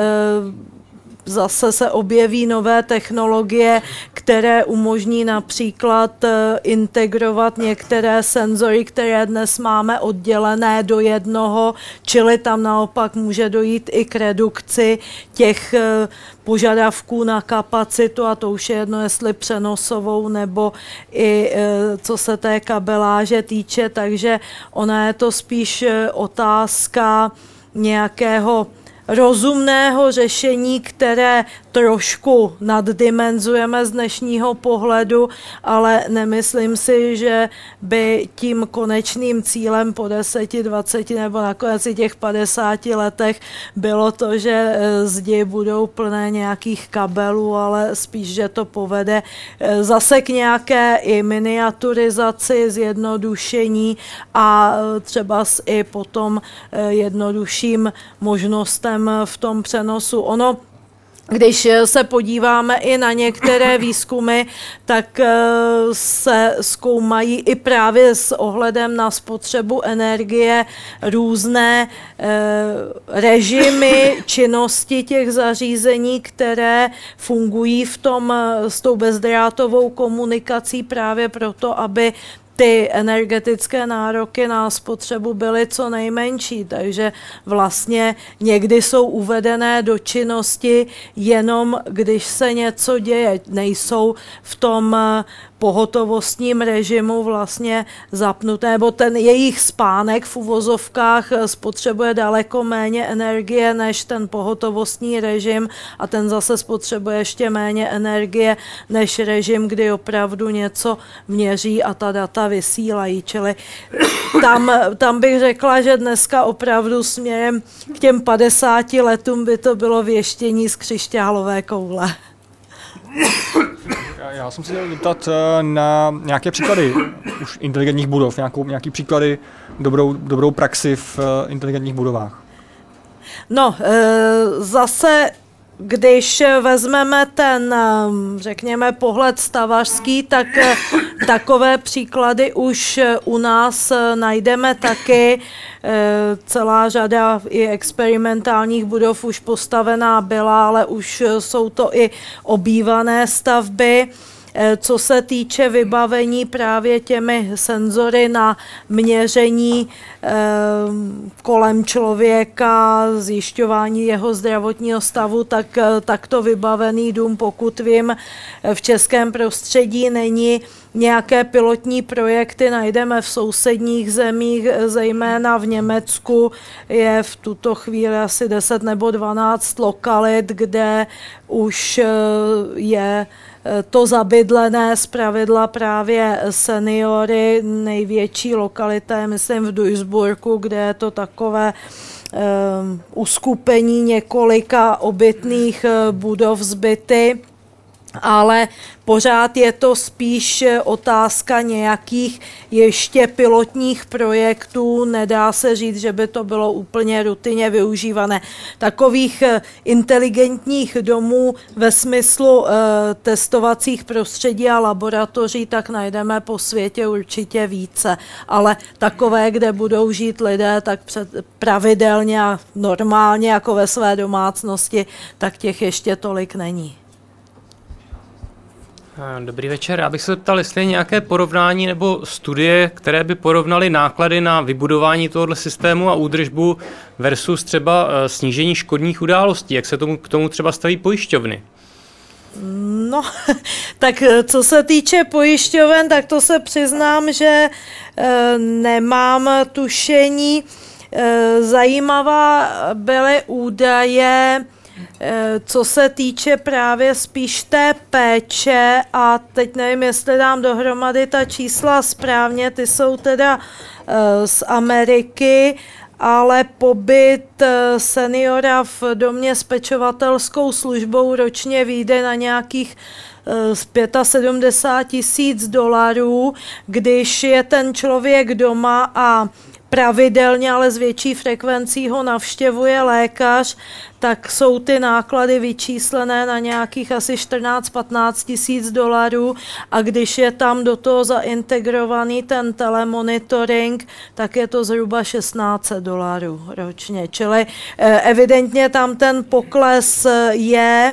zase se objeví nové technologie, které umožní například eh, integrovat některé senzory, které dnes máme oddělené do jednoho, čili tam naopak může dojít i k redukci těch eh, požadavků na kapacitu a to už je jedno, jestli přenosovou nebo i eh, co se té kabeláže týče, takže ona je to spíš otázka nějakého rozumného řešení, které trošku naddimenzujeme z dnešního pohledu, ale nemyslím si, že by tím konečným cílem po 10, 20 nebo nakonec i těch 50 letech bylo to, že e, zdi budou plné nějakých kabelů, ale spíš, že to povede e, zase k nějaké i miniaturizaci, zjednodušení a e, třeba i potom jednodušším možnostem v tom přenosu. Ono když se podíváme i na některé [coughs] výzkumy, tak eh, se zkoumají i právě s ohledem na spotřebu energie různé eh, režimy [coughs] činnosti těch zařízení, které fungují v tom eh, s tou bezdrátovou komunikací právě proto, aby ty energetické nároky na spotřebu byly co nejmenší, takže vlastně někdy jsou uvedené do činnosti jenom, když se něco děje. Nejsou v tom pohotovostním režimu vlastně zapnuté, nebo ten jejich spánek v uvozovkách spotřebuje daleko méně energie než ten pohotovostní režim a ten zase spotřebuje ještě méně energie než režim, kdy opravdu něco měří a ta data vysílají. Čili tam, tam bych řekla, že dneska opravdu směrem k těm 50 letům by to bylo věštění z křišťálové koule. Já jsem se chtěl zeptat eh, na nějaké příklady už inteligentních budov, nějakou, nějaký příklady dobrou, dobrou praxi v eh, inteligentních budovách. No, eh, zase když vezmeme ten, řekněme, pohled stavařský, tak takové příklady už u nás najdeme taky. Celá řada i experimentálních budov už postavená byla, ale už jsou to i obývané stavby. Eh, co se týče vybavení právě těmi senzory na měření eh, kolem člověka, zjišťování jeho zdravotního stavu, tak eh, takto vybavený dům, pokud vím, v českém prostředí není nějaké pilotní projekty. Najdeme v sousedních zemích, zejména v Německu je v tuto chvíli asi 10 nebo 12 lokalit, kde už je to zabydlené pravidla právě seniory. Největší lokalita je, myslím, v Duisburgu, kde je to takové um, uskupení několika obytných eh, budov zbyty ale pořád je to spíš otázka nějakých ještě pilotních projektů. Nedá se říct, že by to bylo úplně rutině využívané. Takových eh, inteligentních domů ve smyslu uh, testovacích prostředí a laboratoří tak najdeme po světě určitě více. Ale takové, kde budou žít lidé tak před, pravidelně a normálně jako ve své domácnosti, tak těch ještě tolik není. Dobrý večer. Já bych se zeptal, jestli je nějaké porovnání nebo studie, které by porovnaly náklady na vybudování tohoto systému a údržbu versus třeba eh, snížení škodních událostí. Jak se tomu, k tomu třeba staví pojišťovny? No, [laughs] tak eh, co se týče pojišťoven, tak to se přiznám, že nemám tušení. Zajímavá byly údaje, co se týče právě spíš té péče a teď nevím, jestli dám dohromady ta čísla správně, ty jsou teda e, z Ameriky, ale pobyt eh, seniora v domě s pečovatelskou službou ročně vyjde na nějakých eh, z 75 tisíc dolarů, když je ten člověk doma a pravidelně, ale s větší frekvencí ho navštěvuje lékař, tak jsou ty náklady vyčíslené na nějakých asi 14-15 tisíc dolarů a když je tam do toho zaintegrovaný ten telemonitoring, tak je to zhruba 16 dolarů ročně. Čili eh, evidentně tam ten pokles eh, je,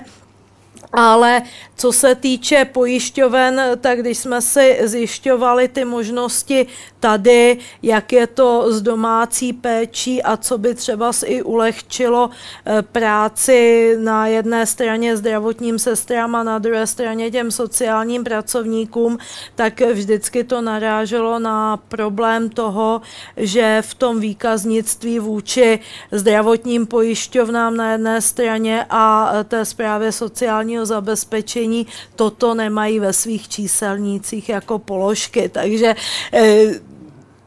ale co se týče pojišťoven, tak když jsme si zjišťovali ty možnosti tady, jak je to s domácí péčí a co by třeba i ulehčilo eh, práci na jedné straně zdravotním sestrám a na druhé straně těm sociálním pracovníkům, tak vždycky to naráželo na problém toho, že v tom výkaznictví vůči zdravotním pojišťovnám na jedné straně a té zprávě sociálního zabezpečení toto nemají ve svých číselnících jako položky. Takže eh,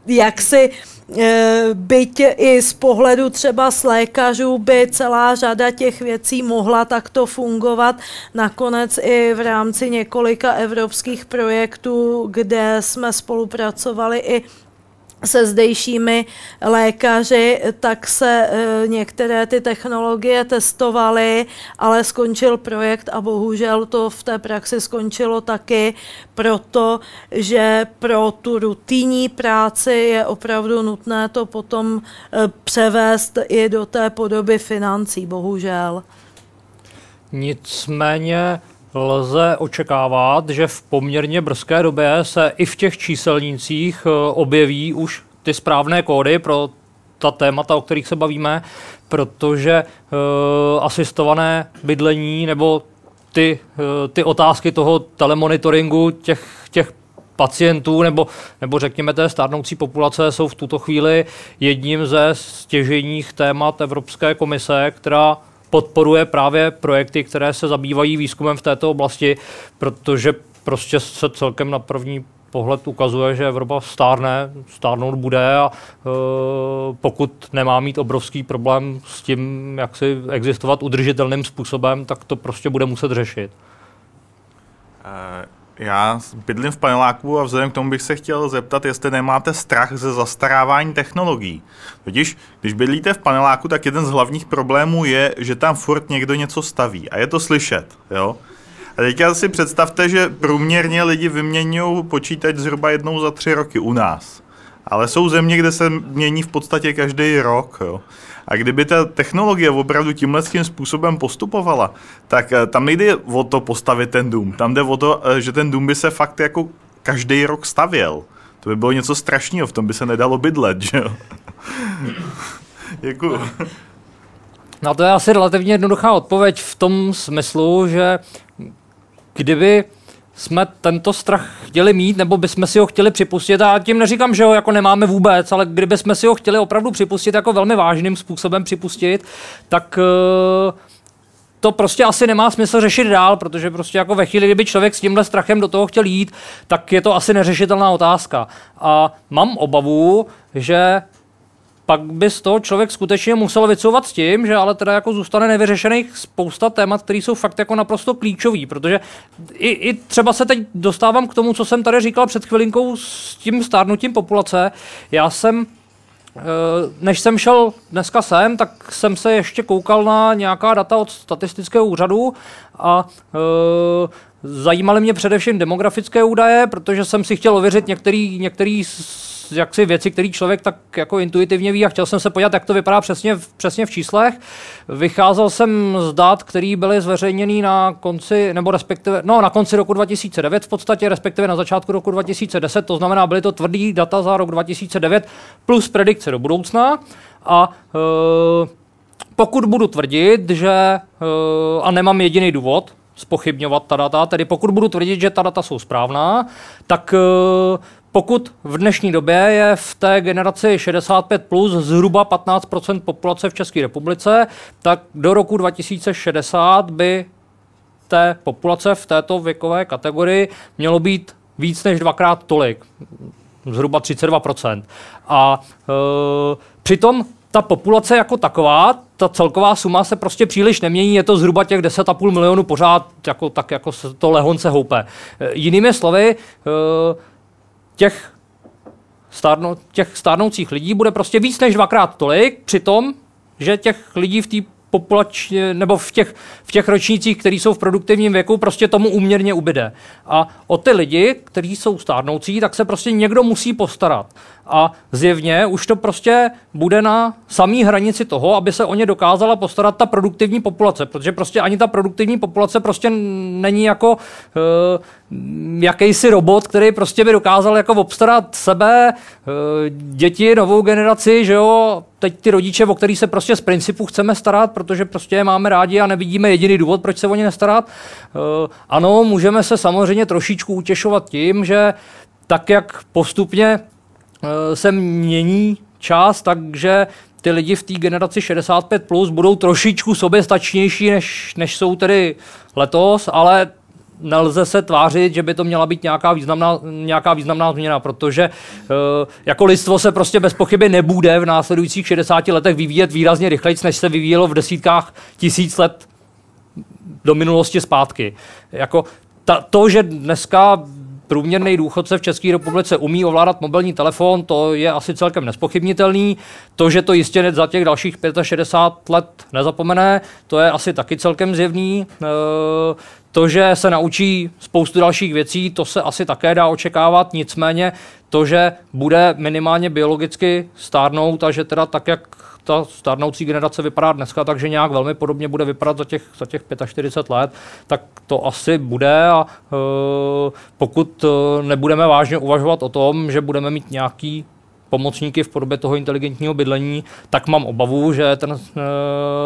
jak si eh, byť i z pohledu třeba s lékařů by celá řada těch věcí mohla takto fungovat. Nakonec i v rámci několika evropských projektů, kde jsme spolupracovali i se zdejšími lékaři, tak se e, některé ty technologie testovaly, ale skončil projekt a bohužel to v té praxi skončilo taky, proto že pro tu rutinní práci je opravdu nutné to potom e, převést i do té podoby financí, bohužel. Nicméně lze očekávat, že v poměrně brzké době se i v těch číselnících eh, objeví už ty správné kódy pro ta témata, o kterých se bavíme, protože uh, asistované bydlení nebo ty, uh, ty otázky toho telemonitoringu těch, těch pacientů nebo, nebo řekněme té stárnoucí populace jsou v tuto chvíli jedním ze stěžejních témat Evropské komise, která podporuje právě projekty, které se zabývají výzkumem v této oblasti, protože prostě se celkem na první pohled ukazuje, že Evropa stárne, stárnout bude a e, pokud nemá mít obrovský problém s tím, jak si existovat udržitelným způsobem, tak to prostě bude muset řešit. Uh já bydlím v paneláku a vzhledem k tomu bych se chtěl zeptat, jestli nemáte strach ze zastarávání technologií. Totiž, když bydlíte v paneláku, tak jeden z hlavních problémů je, že tam furt někdo něco staví a je to slyšet, jo? A teďka si představte, že průměrně lidi vyměňují počítač zhruba jednou za tři roky u nás. Ale jsou země, kde se mění v podstatě každý rok. Jo. A kdyby ta technologie opravdu tímhle tím způsobem postupovala, tak eh, tam nejde o to postavit ten dům. Tam jde o to, eh, že ten dům by se fakt jako každý rok stavěl. To by bylo něco strašného, v tom by se nedalo bydlet, že jo? [laughs] Děkuju. No to je asi relativně jednoduchá odpověď v tom smyslu, že kdyby jsme tento strach chtěli mít, nebo bychom si ho chtěli připustit, a tím neříkám, že ho jako nemáme vůbec, ale kdyby jsme si ho chtěli opravdu připustit, jako velmi vážným způsobem připustit, tak uh, to prostě asi nemá smysl řešit dál, protože prostě jako ve chvíli, kdyby člověk s tímhle strachem do toho chtěl jít, tak je to asi neřešitelná otázka. A mám obavu, že pak by z toho člověk skutečně musel vycouvat s tím, že ale teda jako zůstane nevyřešených spousta témat, které jsou fakt jako naprosto klíčový, protože i, i třeba se teď dostávám k tomu, co jsem tady říkal před chvilinkou s tím stárnutím populace. Já jsem eh, než jsem šel dneska sem, tak jsem se ještě koukal na nějaká data od statistického úřadu a e, zajímaly mě především demografické údaje, protože jsem si chtěl ověřit některý, některý jaksi věci, které člověk tak jako intuitivně ví a chtěl jsem se podívat, jak to vypadá přesně, přesně v číslech. Vycházel jsem z dat, které byly zveřejněny na konci, nebo respektive, no na konci roku 2009 v podstatě, respektive na začátku roku 2010, to znamená, byly to tvrdý data za rok 2009 plus predikce do budoucna a e, pokud budu tvrdit, že, e, a nemám jediný důvod, spochybňovat ta data, tedy pokud budu tvrdit, že ta data jsou správná, tak uh, pokud v dnešní době je v té generaci 65 plus zhruba 15% populace v České republice, tak do roku 2060 by té populace v této věkové kategorii mělo být víc než dvakrát tolik, zhruba 32% A e, přitom ta populace jako taková, ta celková suma se prostě příliš nemění, je to zhruba těch 10,5 milionů pořád, jako, tak jako se to lehonce houpe. E, jinými slovy, e, těch, stárno, těch stárnoucích lidí bude prostě víc než dvakrát tolik, přitom, že těch lidí v té populačně, nebo v těch, v těch ročnících, které jsou v produktivním věku, prostě tomu úměrně ubyde. A o ty lidi, kteří jsou stárnoucí, tak se prostě někdo musí postarat. A zjevně už to prostě bude na samý hranici toho, aby se o ně dokázala postarat ta produktivní populace, protože prostě ani ta produktivní populace prostě není jako uh, jakýsi robot, který prostě by dokázal jako obstarat sebe, uh, děti, novou generaci, že jo, teď ty rodiče, o který se prostě z principu chceme starat, protože prostě je máme rádi a nevidíme jediný důvod, proč se o ně nestarat. Uh, ano, můžeme se samozřejmě trošičku utěšovat tím, že tak, jak postupně Eh, se mění čas, takže ty lidi v té generaci 65 plus budou trošičku soběstačnější, než, než jsou tedy letos, ale nelze se tvářit, že by to měla být nějaká významná, nějaká významná změna, protože uh, jako lidstvo se prostě bez pochyby nebude v následujících 60 letech vyvíjet výrazně rychleji, než se vyvíjelo v desítkách tisíc let do minulosti zpátky. Jako ta, to, že dneska průměrný důchodce v České republice umí ovládat mobilní telefon, to je asi celkem nespochybnitelný. To, že to jistě za těch dalších 65 let nezapomene, to je asi taky celkem zjevný. To, že se naučí spoustu dalších věcí, to se asi také dá očekávat, nicméně to, že bude minimálně biologicky stárnout a že teda tak, jak ta stárnoucí generace vypadá dneska, takže nějak velmi podobně bude vypadat za těch, za těch 45 let, tak to asi bude. A e, pokud e, nebudeme vážně uvažovat o tom, že budeme mít nějaký pomocníky v podobě toho inteligentního bydlení, tak mám obavu, že ten,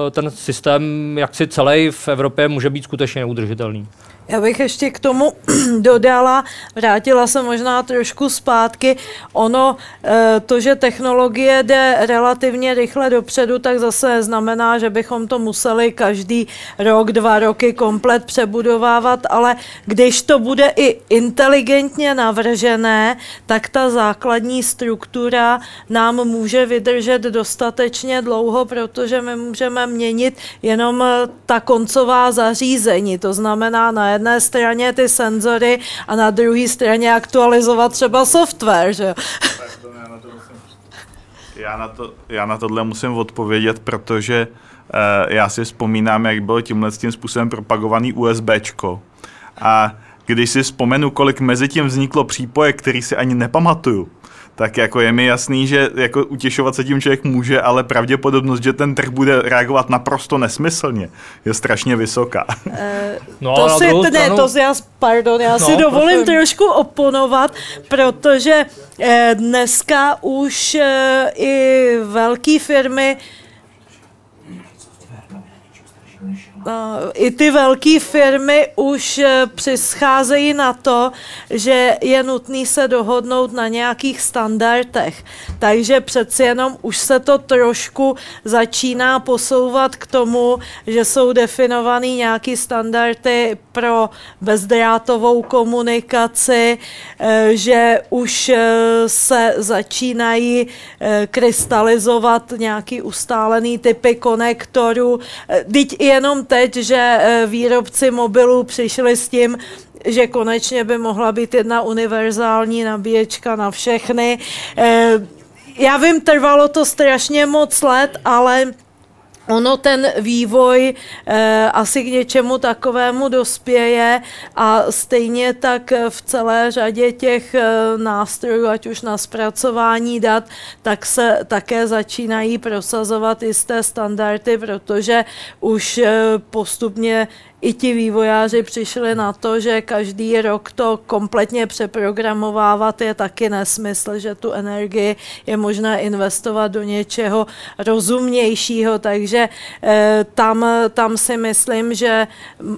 e, ten systém jaksi celý v Evropě může být skutečně neudržitelný. Já bych ještě k tomu [clears throat] dodala, vrátila se možná trošku zpátky, ono, eh, to, že technologie jde relativně rychle dopředu, tak zase znamená, že bychom to museli každý rok, dva roky komplet přebudovávat, ale když to bude i inteligentně navržené, tak ta základní struktura nám může vydržet dostatečně dlouho, protože my můžeme měnit jenom eh, ta koncová zařízení, to znamená na jedné straně ty senzory a na druhé straně aktualizovat třeba software, že já na, to, já na tohle musím odpovědět, protože uh, já si vzpomínám, jak bylo tímhle tím způsobem propagovaný USBčko. A když si vzpomenu, kolik mezi tím vzniklo přípoje, který si ani nepamatuju, tak jako je mi jasný, že jako utěšovat se tím člověk může, ale pravděpodobnost, že ten trh bude reagovat naprosto nesmyslně, je strašně vysoká. Uh, [laughs] no, to si, ne, stranu... to já, pardon, já no, si dovolím prosím. trošku oponovat, protože eh, dneska už eh, i velké firmy i ty velké firmy už eh, přischázejí na to, že je nutný se dohodnout na nějakých standardech. Takže přeci jenom už se to trošku začíná posouvat k tomu, že jsou definovaný nějaký standardy pro bezdrátovou komunikaci, eh, že už eh, se začínají krystalizovat nějaký ustálený typy konektorů. Teď jenom teď, že eh, výrobci mobilů přišli s tím, že konečně by mohla být jedna univerzální nabíječka na všechny. Eh, já vím, trvalo to strašně moc let, ale ono ten vývoj eh, asi k něčemu takovému dospěje a stejně tak v celé řadě těch eh, nástrojů, ať už na zpracování dat, tak se také začínají prosazovat jisté standardy, protože už eh, postupně i ti vývojáři přišli na to, že každý rok to kompletně přeprogramovávat je taky nesmysl, že tu energii je možné investovat do něčeho rozumnějšího, takže eh, tam, tam si myslím, že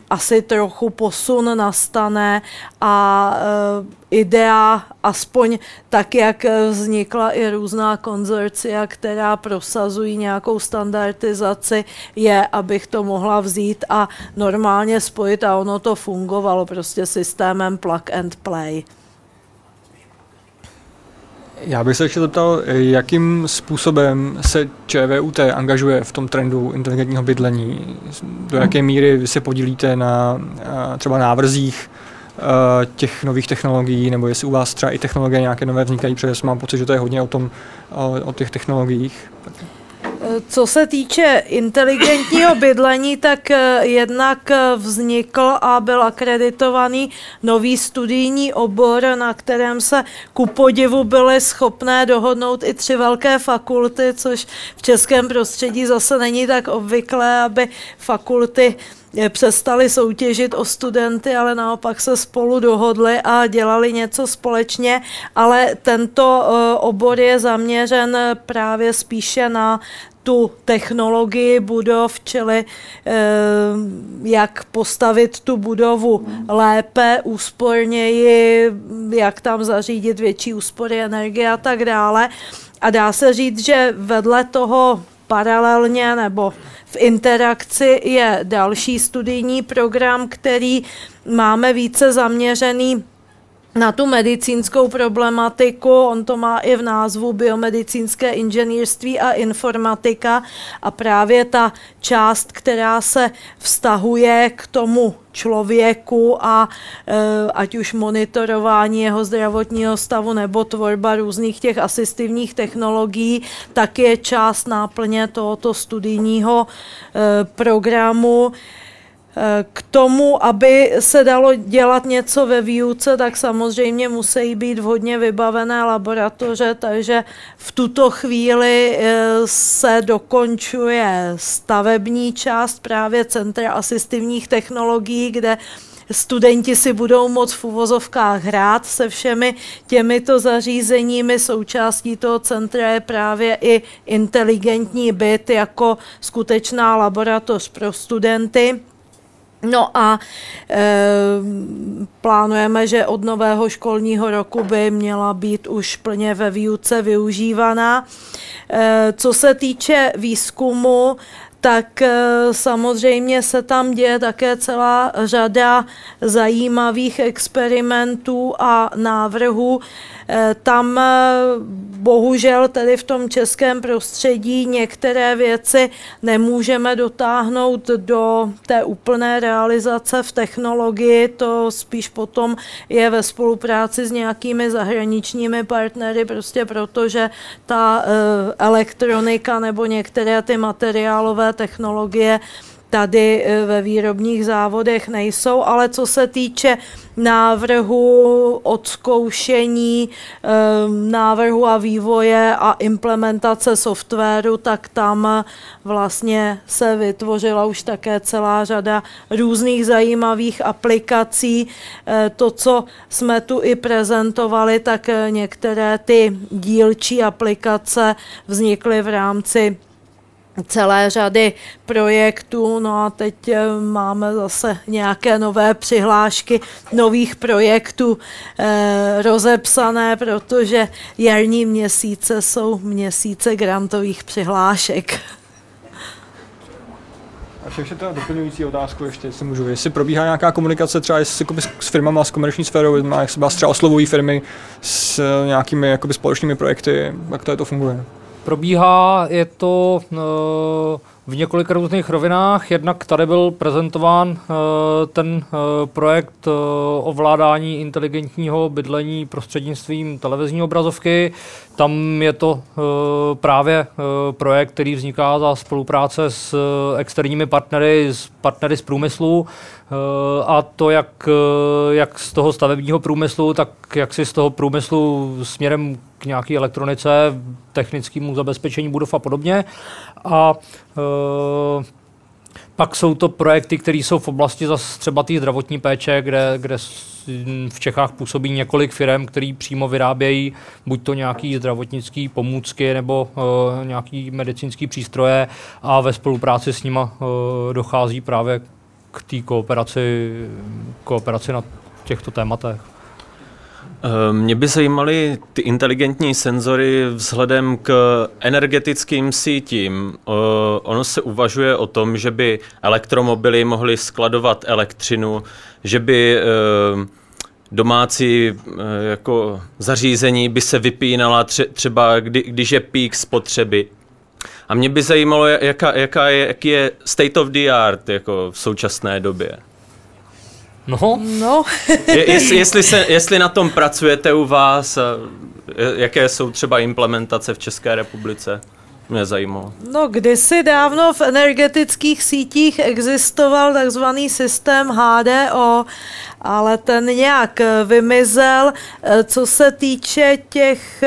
asi trochu posun nastane a eh, idea, aspoň tak, jak vznikla i různá konzorcia, která prosazují nějakou standardizaci, je, abych to mohla vzít a normálně spojit a ono to fungovalo prostě systémem plug and play. Já bych se ještě zeptal, jakým způsobem se ČVUT angažuje v tom trendu inteligentního bydlení? Do jaké míry vy se podílíte na třeba návrzích Eh, těch nových technologií, nebo jestli u vás třeba i technologie nějaké nové vznikají, protože mám pocit, že to je hodně o, tom, o, těch technologiích. Co se týče inteligentního [laughs] bydlení, tak eh, jednak eh, vznikl a byl akreditovaný nový studijní obor, na kterém se ku podivu byly schopné dohodnout i tři velké fakulty, což v českém prostředí zase není tak obvyklé, aby fakulty přestali soutěžit o studenty, ale naopak se spolu dohodli a dělali něco společně, ale tento eh, obor je zaměřen právě spíše na tu technologii budov, čili eh, jak postavit tu budovu lépe, úsporněji, jak tam zařídit větší úspory energie a tak dále. A dá se říct, že vedle toho paralelně nebo v interakci je další studijní program, který máme více zaměřený na tu medicínskou problematiku, on to má i v názvu biomedicínské inženýrství a informatika a právě ta část, která se vztahuje k tomu člověku a e, ať už monitorování jeho zdravotního stavu nebo tvorba různých těch asistivních technologií, tak je část náplně tohoto studijního e, programu. K tomu, aby se dalo dělat něco ve výuce, tak samozřejmě musí být vhodně vybavené laboratoře, takže v tuto chvíli eh, se dokončuje stavební část právě Centra asistivních technologií, kde studenti si budou moct v uvozovkách hrát se všemi těmito zařízeními. Součástí toho centra je právě i inteligentní byt jako skutečná laboratoř pro studenty. No a e, plánujeme, že od nového školního roku by měla být už plně ve výuce využívaná. E, co se týče výzkumu, tak e, samozřejmě se tam děje také celá řada zajímavých experimentů a návrhů. Eh, tam eh, bohužel tedy v tom českém prostředí některé věci nemůžeme dotáhnout do té úplné realizace v technologii, to spíš potom je ve spolupráci s nějakými zahraničními partnery, prostě protože ta eh, elektronika nebo některé ty materiálové technologie tady eh, ve výrobních závodech nejsou, ale co se týče návrhu, odzkoušení, eh, návrhu a vývoje a implementace softwaru, tak tam vlastně se vytvořila už také celá řada různých zajímavých aplikací. Eh, to, co jsme tu i prezentovali, tak některé ty dílčí aplikace vznikly v rámci celé řady projektů, no a teď eh, máme zase nějaké nové přihlášky nových projektů eh, rozepsané, protože jarní měsíce jsou měsíce grantových přihlášek. A ještě ta doplňující otázku ještě, jestli můžu. Jestli probíhá nějaká komunikace třeba s, s firmama, s komerční sférou, jak se vás třeba oslovují firmy s nějakými jakoby, společnými projekty, jak to, je to funguje? Probíhá, je to uh, v několika různých rovinách. Jednak tady byl prezentován uh, ten uh, projekt uh, ovládání inteligentního bydlení prostřednictvím televizní obrazovky. Tam je to právě projekt, který vzniká za spolupráce s externími partnery, s partnery z průmyslu a to jak, jak z toho stavebního průmyslu, tak jak si z toho průmyslu směrem k nějaké elektronice, technickému zabezpečení budov a podobně. A uh, pak jsou to projekty, které jsou v oblasti zase třeba té zdravotní péče, kde, kde v Čechách působí několik firm, které přímo vyrábějí buď to nějaký zdravotnický pomůcky nebo uh, nějaký medicínský přístroje a ve spolupráci s nima uh, dochází právě k té kooperaci, kooperaci na těchto tématech. Eh, mě by zajímaly ty inteligentní senzory vzhledem k energetickým sítím. Eh, ono se uvažuje o tom, že by elektromobily mohly skladovat elektřinu, že by eh, domácí jako zařízení by se vypínala třeba, kdy, když je pík spotřeby. A mě by zajímalo, jaká, jaká je, jaký je state of the art jako v současné době. No. no. je, jestli, jestli, se, jestli na tom pracujete u vás, jaké jsou třeba implementace v České republice? Mě zajímalo. No, kdysi dávno v energetických sítích existoval takzvaný systém HDO, ale ten nějak vymizel. Co se týče těch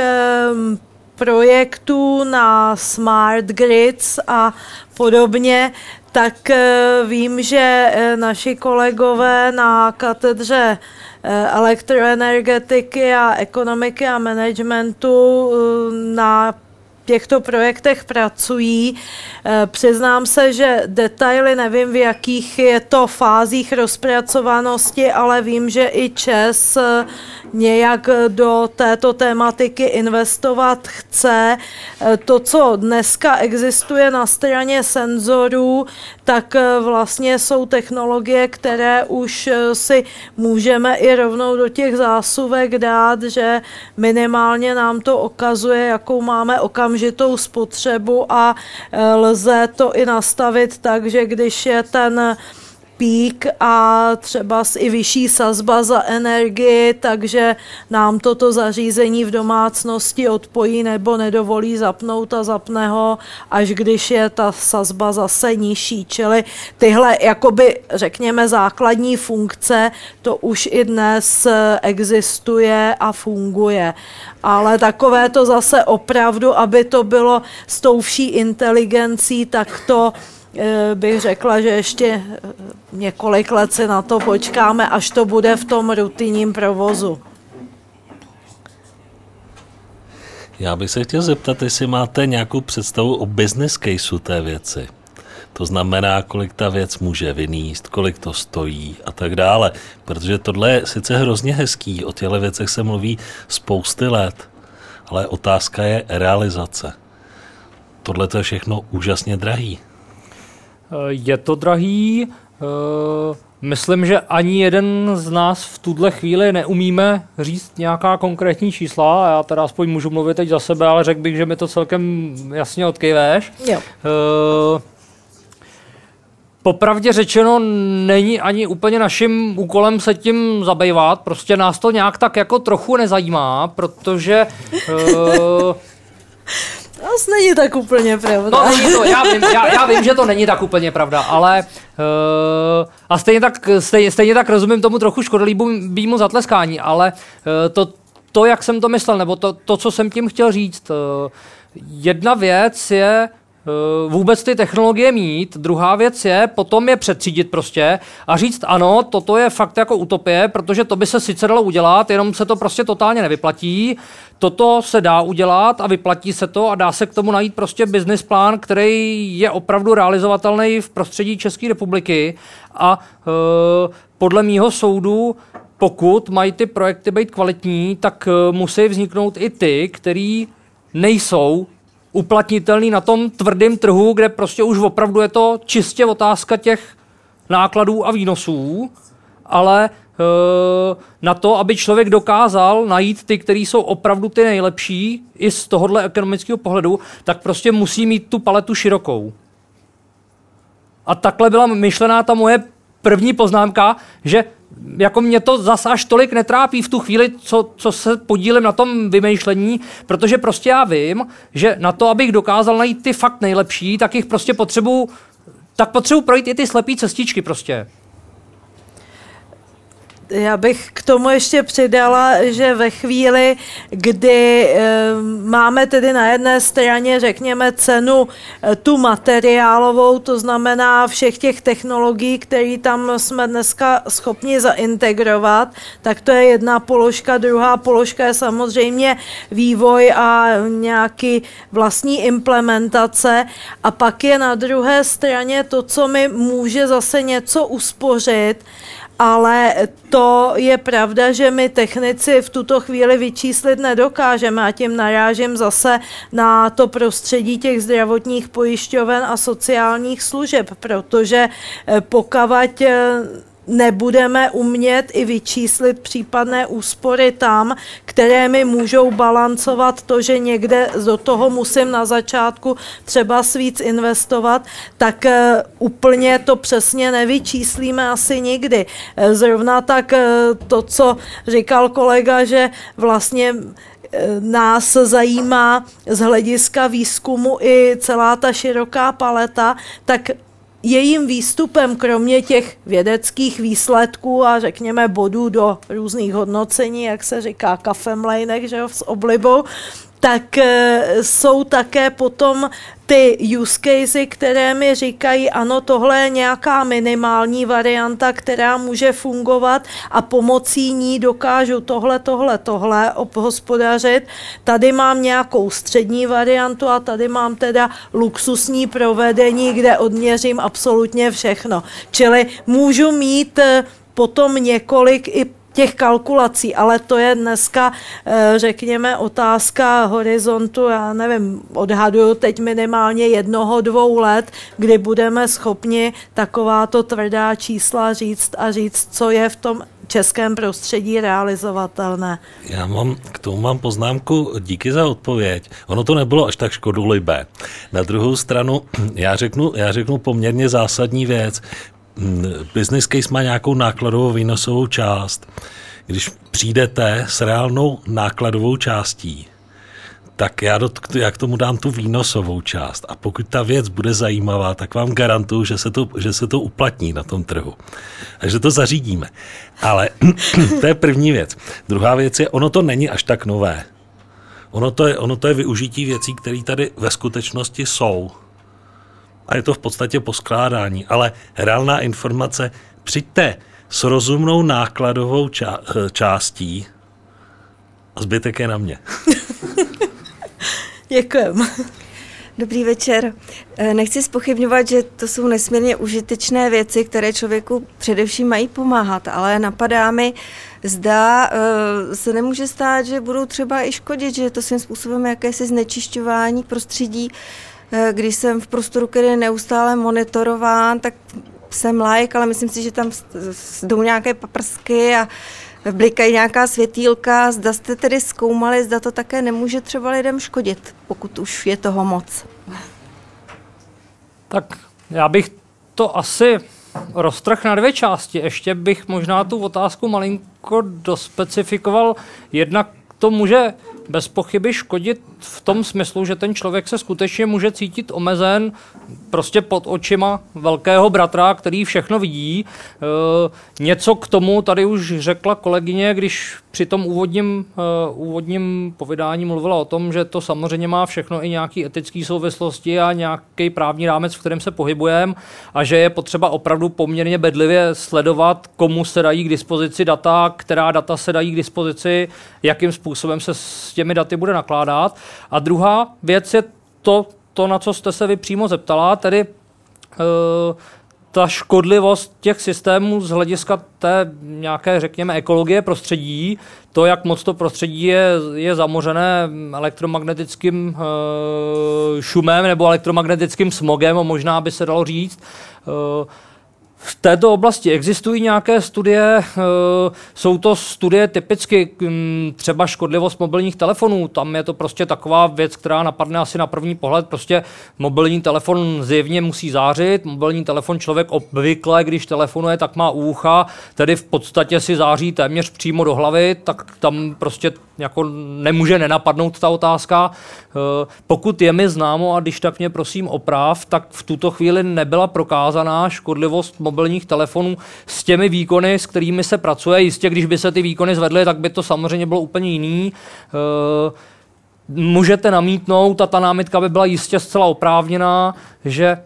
projektů na smart grids a podobně, tak eh, vím, že eh, naši kolegové na katedře eh, elektroenergetiky a ekonomiky a managementu na těchto projektech pracují. Eh, přiznám se, že detaily nevím, v jakých je to fázích rozpracovanosti, ale vím, že i ČES eh, nějak do této tématiky investovat chce. Eh, to, co dneska existuje na straně senzorů, tak vlastně jsou technologie, které už si můžeme i rovnou do těch zásuvek dát, že minimálně nám to okazuje, jakou máme okamžitou spotřebu a e, lze to i nastavit tak, že když je ten pík a třeba i vyšší sazba za energii, takže nám toto zařízení v domácnosti odpojí nebo nedovolí zapnout a zapne ho, až když je ta sazba zase nižší. Čili tyhle, jakoby, řekněme, základní funkce, to už i dnes existuje a funguje. Ale takové to zase opravdu, aby to bylo s tou vší inteligencí, tak to bych řekla, že ještě eh, několik let si na to počkáme, až to bude v tom rutinním provozu. Já bych se chtěl zeptat, jestli máte nějakou představu o business caseu té věci. To znamená, kolik ta věc může vyníst, kolik to stojí a tak dále. Protože tohle je sice hrozně hezký, o těchto věcech se mluví spousty let, ale otázka je realizace. Tohle je všechno úžasně drahý. Je to drahý. Eh, myslím, že ani jeden z nás v tuhle chvíli neumíme říct nějaká konkrétní čísla. Já teda aspoň můžu mluvit teď za sebe, ale řekl bych, že mi to celkem jasně odkejveš. Jo. Uh, Popravdě řečeno, není ani úplně naším úkolem se tím zabývat, prostě nás to nějak tak jako trochu nezajímá, protože uh, [laughs] To není tak úplně pravda. No, není to, já vím, já, já vím, že to není tak úplně pravda, ale uh, a stejně tak, stejně, stejně tak rozumím tomu trochu škodolíbému zatleskání, ale uh, to, to, jak jsem to myslel, nebo to, to co jsem tím chtěl říct, uh, jedna věc je vůbec ty technologie mít. Druhá věc je potom je přetřídit prostě a říct ano, toto je fakt jako utopie, protože to by se sice dalo udělat, jenom se to prostě totálně nevyplatí. Toto se dá udělat a vyplatí se to a dá se k tomu najít prostě business plán, který je opravdu realizovatelný v prostředí České republiky a e, podle mýho soudu pokud mají ty projekty být kvalitní, tak e, musí vzniknout i ty, který nejsou uplatnitelný na tom tvrdém trhu, kde prostě už opravdu je to čistě otázka těch nákladů a výnosů, ale e, na to, aby člověk dokázal najít ty, který jsou opravdu ty nejlepší, i z tohohle ekonomického pohledu, tak prostě musí mít tu paletu širokou. A takhle byla myšlená ta moje první poznámka, že jako mě to zas až tolik netrápí v tu chvíli, co, co se podílím na tom vymýšlení, protože prostě já vím, že na to, abych dokázal najít ty fakt nejlepší, tak jich prostě potřebuji, tak potřebuji projít i ty slepý cestičky prostě. Já bych k tomu ještě přidala, že ve chvíli, kdy e, máme tedy na jedné straně, řekněme, cenu e, tu materiálovou, to znamená všech těch technologií, které tam jsme dneska schopni zaintegrovat, tak to je jedna položka. Druhá položka je samozřejmě vývoj a nějaký vlastní implementace. A pak je na druhé straně to, co mi může zase něco uspořit, ale to je pravda, že my technici v tuto chvíli vyčíslit nedokážeme a tím narážím zase na to prostředí těch zdravotních pojišťoven a sociálních služeb, protože eh, pokavať eh, nebudeme umět i vyčíslit případné úspory tam, které mi můžou balancovat to, že někde do toho musím na začátku třeba víc investovat, tak uh, úplně to přesně nevyčíslíme asi nikdy. Uh, zrovna tak uh, to, co říkal kolega, že vlastně nás zajímá z hlediska výzkumu i celá ta široká paleta, tak jejím výstupem, kromě těch vědeckých výsledků a řekněme bodů do různých hodnocení, jak se říká kafemlejnek, že jo, s oblibou, tak e, jsou také potom ty use casey, které mi říkají, ano, tohle je nějaká minimální varianta, která může fungovat a pomocí ní dokážu tohle, tohle, tohle obhospodařit. Tady mám nějakou střední variantu a tady mám teda luxusní provedení, kde odměřím absolutně všechno. Čili můžu mít e, potom několik i těch kalkulací, ale to je dneska, eh, řekněme, otázka horizontu, já nevím, odhaduju teď minimálně jednoho, dvou let, kdy budeme schopni takováto tvrdá čísla říct a říct, co je v tom českém prostředí realizovatelné. Já mám, k tomu mám poznámku, díky za odpověď. Ono to nebylo až tak škodolibé. Na druhou stranu, [clears throat] já řeknu, já řeknu poměrně zásadní věc. Business case má nějakou nákladovou výnosovou část. Když přijdete s reálnou nákladovou částí, tak já, do, já k tomu dám tu výnosovou část. A pokud ta věc bude zajímavá, tak vám garantuju, že se to, že se to uplatní na tom trhu. A že to zařídíme. Ale [clears throat] to je první věc. Druhá věc je, ono to není až tak nové. Ono to je, ono to je využití věcí, které tady ve skutečnosti jsou a je to v podstatě poskládání. Ale reálná informace, přijďte s rozumnou nákladovou ča- eh, částí a zbytek je na mě. [laughs] Děkujem. Dobrý večer. Eh, nechci spochybňovat, že to jsou nesmírně užitečné věci, které člověku především mají pomáhat, ale napadá mi, zda uh, se nemůže stát, že budou třeba i škodit, že je to svým způsobem jakési znečišťování prostředí, Eh, když jsem v prostoru, který je neustále monitorován, tak jsem like, ale myslím si, že tam jdou nějaké paprsky a blikají nějaká světýlka. Zda jste tedy zkoumali, zda to také nemůže třeba lidem škodit, pokud už je toho moc. Tak já bych to asi roztrh na dvě části. Ještě bych možná tu otázku malinko dospecifikoval. Jednak to může bez pochyby škodit v tom smyslu, že ten člověk se skutečně může cítit omezen prostě pod očima velkého bratra, který všechno vidí. E, něco k tomu tady už řekla kolegyně, když při tom úvodním, uh, úvodním povídání mluvila o tom, že to samozřejmě má všechno i nějaké etické souvislosti a nějaký právní rámec, v kterém se pohybujeme a že je potřeba opravdu poměrně bedlivě sledovat, komu se dají k dispozici data, která data se dají k dispozici, jakým způsobem se s těmi daty bude nakládat. A druhá věc je to, to na co jste se vy přímo zeptala, tedy uh, ta škodlivost těch systémů z hlediska té nějaké, řekněme, ekologie prostředí, to, jak moc to prostředí je, je zamořené elektromagnetickým e, šumem nebo elektromagnetickým smogem, možná by se dalo říct, e, v této oblasti existují nějaké studie, eh, jsou to studie typicky hm, třeba škodlivost mobilních telefonů, tam je to prostě taková věc, která napadne asi na první pohled, prostě mobilní telefon zjevně musí zářit, mobilní telefon člověk obvykle, když telefonuje, tak má ucha, tedy v podstatě si září téměř přímo do hlavy, tak tam prostě jako nemůže nenapadnout ta otázka. Eh, pokud je mi známo, a když tak mě prosím oprav, tak v tuto chvíli nebyla prokázaná škodlivost mobilních telefonů s těmi výkony, s kterými se pracuje. Jistě, když by se ty výkony zvedly, tak by to samozřejmě bylo úplně jiný. Uh, můžete namítnout a ta námitka by byla jistě zcela oprávněná, že e,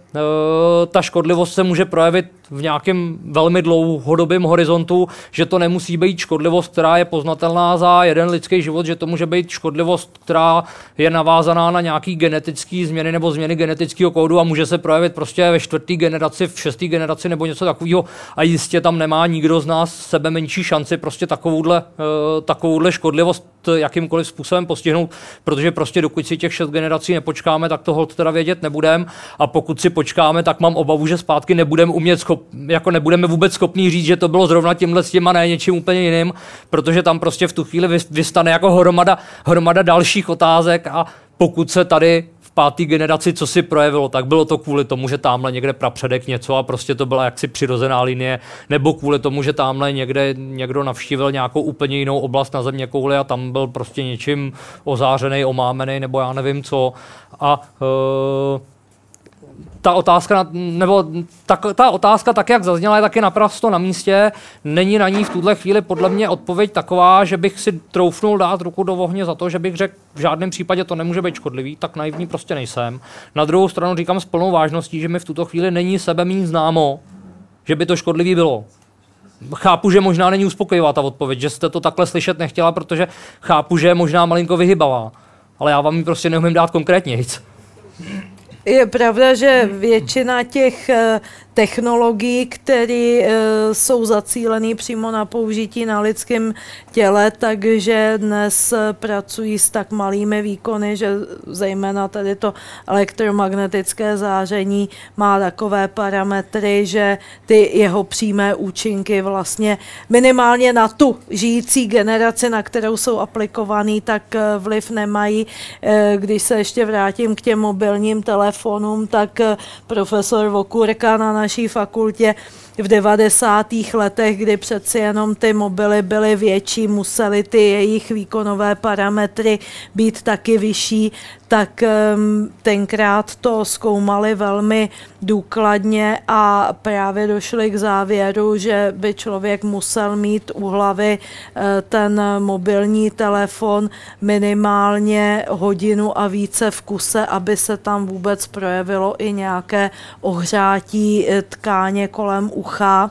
ta škodlivost se může projevit v nějakém velmi dlouhodobém horizontu, že to nemusí být škodlivost, která je poznatelná za jeden lidský život, že to může být škodlivost, která je navázaná na nějaký genetický změny nebo změny genetického kódu a může se projevit prostě ve čtvrté generaci, v šesté generaci nebo něco takového. A jistě tam nemá nikdo z nás sebe menší šanci prostě takovouhle, e, takovouhle škodlivost jakýmkoliv způsobem postihnout, protože prostě dokud si těch šest generací nepočkáme, tak to hold teda vědět nebudeme a pokud si počkáme, tak mám obavu, že zpátky nebudeme umět schop, jako nebudeme vůbec schopní říct, že to bylo zrovna tímhle s tím a ne něčím úplně jiným, protože tam prostě v tu chvíli vystane jako hromada, hromada dalších otázek a pokud se tady páté generaci, co si projevilo, tak bylo to kvůli tomu, že tamhle někde prapředek něco a prostě to byla jaksi přirozená linie, nebo kvůli tomu, že tamhle někde někdo navštívil nějakou úplně jinou oblast na země kouli a tam byl prostě něčím ozářený, omámený, nebo já nevím co. A uh, ta otázka, nebo ta, ta otázka, tak jak zazněla, je taky naprosto na místě. Není na ní v tuhle chvíli podle mě odpověď taková, že bych si troufnul dát ruku do ohně za to, že bych řekl, v žádném případě to nemůže být škodlivý, tak naivní prostě nejsem. Na druhou stranu říkám s plnou vážností, že mi v tuto chvíli není sebe mít známo, že by to škodlivý bylo. Chápu, že možná není uspokojivá ta odpověď, že jste to takhle slyšet nechtěla, protože chápu, že je možná malinko vyhybavá. Ale já vám ji prostě neumím dát konkrétně nic. Je pravda, že většina těch eh, technologií, které uh, jsou zacílené přímo na použití na lidském těle, takže dnes pracují s tak malými výkony, že zejména tady to elektromagnetické záření má takové parametry, že ty jeho přímé účinky vlastně minimálně na tu žijící generaci, na kterou jsou aplikovaný, tak eh, vliv nemají. Eh, když se ještě vrátím k těm mobilním telefonům, tak profesor Vokurka na naší fakultě v 90. letech, kdy přeci jenom ty mobily byly větší, musely ty jejich výkonové parametry být taky vyšší, tak tenkrát to zkoumali velmi důkladně a právě došli k závěru, že by člověk musel mít u hlavy eh, ten mobilní telefon minimálně hodinu a více v kuse, aby se tam vůbec projevilo i nějaké ohřátí eh, tkáně kolem ucha.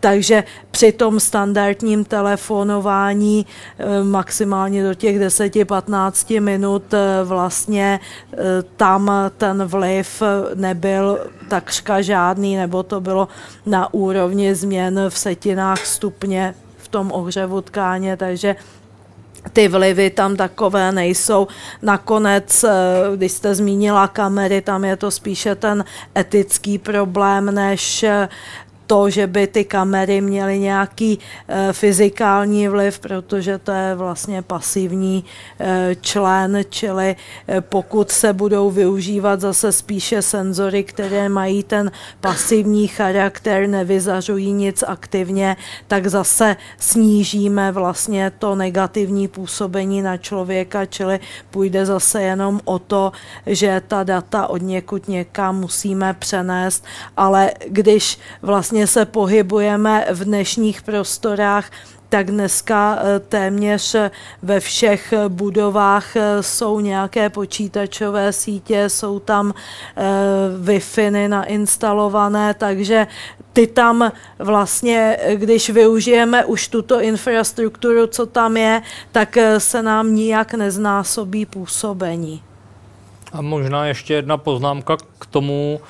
Takže při tom standardním telefonování eh, maximálně do těch 10-15 minut eh, vlastně eh, tam ten vliv nebyl takřka žádný, nebo to bylo na úrovni změn v setinách stupně v tom ohřevu tkáně, takže ty vlivy tam takové nejsou. Nakonec, když jste zmínila kamery, tam je to spíše ten etický problém, než to, že by ty kamery měly nějaký e, fyzikální vliv, protože to je vlastně pasivní e, člen, čili e, pokud se budou využívat zase spíše senzory, které mají ten pasivní charakter, nevyzařují nic aktivně, tak zase snížíme vlastně to negativní působení na člověka, čili půjde zase jenom o to, že ta data od někud někam musíme přenést, ale když vlastně vlastně se pohybujeme v dnešních prostorách, tak dneska eh, téměř ve všech budovách eh, jsou nějaké počítačové sítě, jsou tam eh, Wi-Fi nainstalované, takže ty tam vlastně, když využijeme už tuto infrastrukturu, co tam je, tak se nám nijak neznásobí působení. A možná ještě jedna poznámka k tomu,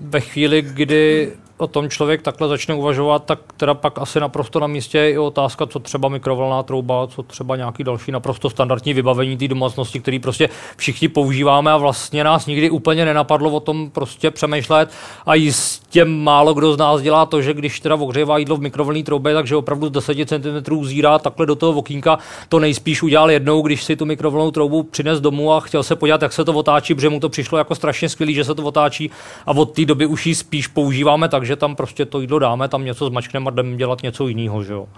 ve chvíli, kdy o tom člověk takhle začne uvažovat, tak teda pak asi naprosto na místě je i otázka, co třeba mikrovlná trouba, co třeba nějaký další naprosto standardní vybavení té domácnosti, který prostě všichni používáme a vlastně nás nikdy úplně nenapadlo o tom prostě přemýšlet. A jistě málo kdo z nás dělá to, že když teda ohřívá jídlo v mikrovlnné troubě, takže opravdu z 10 cm zírá takhle do toho okýnka, to nejspíš udělal jednou, když si tu mikrovlnou troubu přines domů a chtěl se podívat, jak se to otáčí, protože mu to přišlo jako strašně skvělý, že se to otáčí. A od té doby už ji spíš používáme, takže že tam prostě to jídlo dáme, tam něco zmačkneme a jdeme dělat něco jiného, že jo.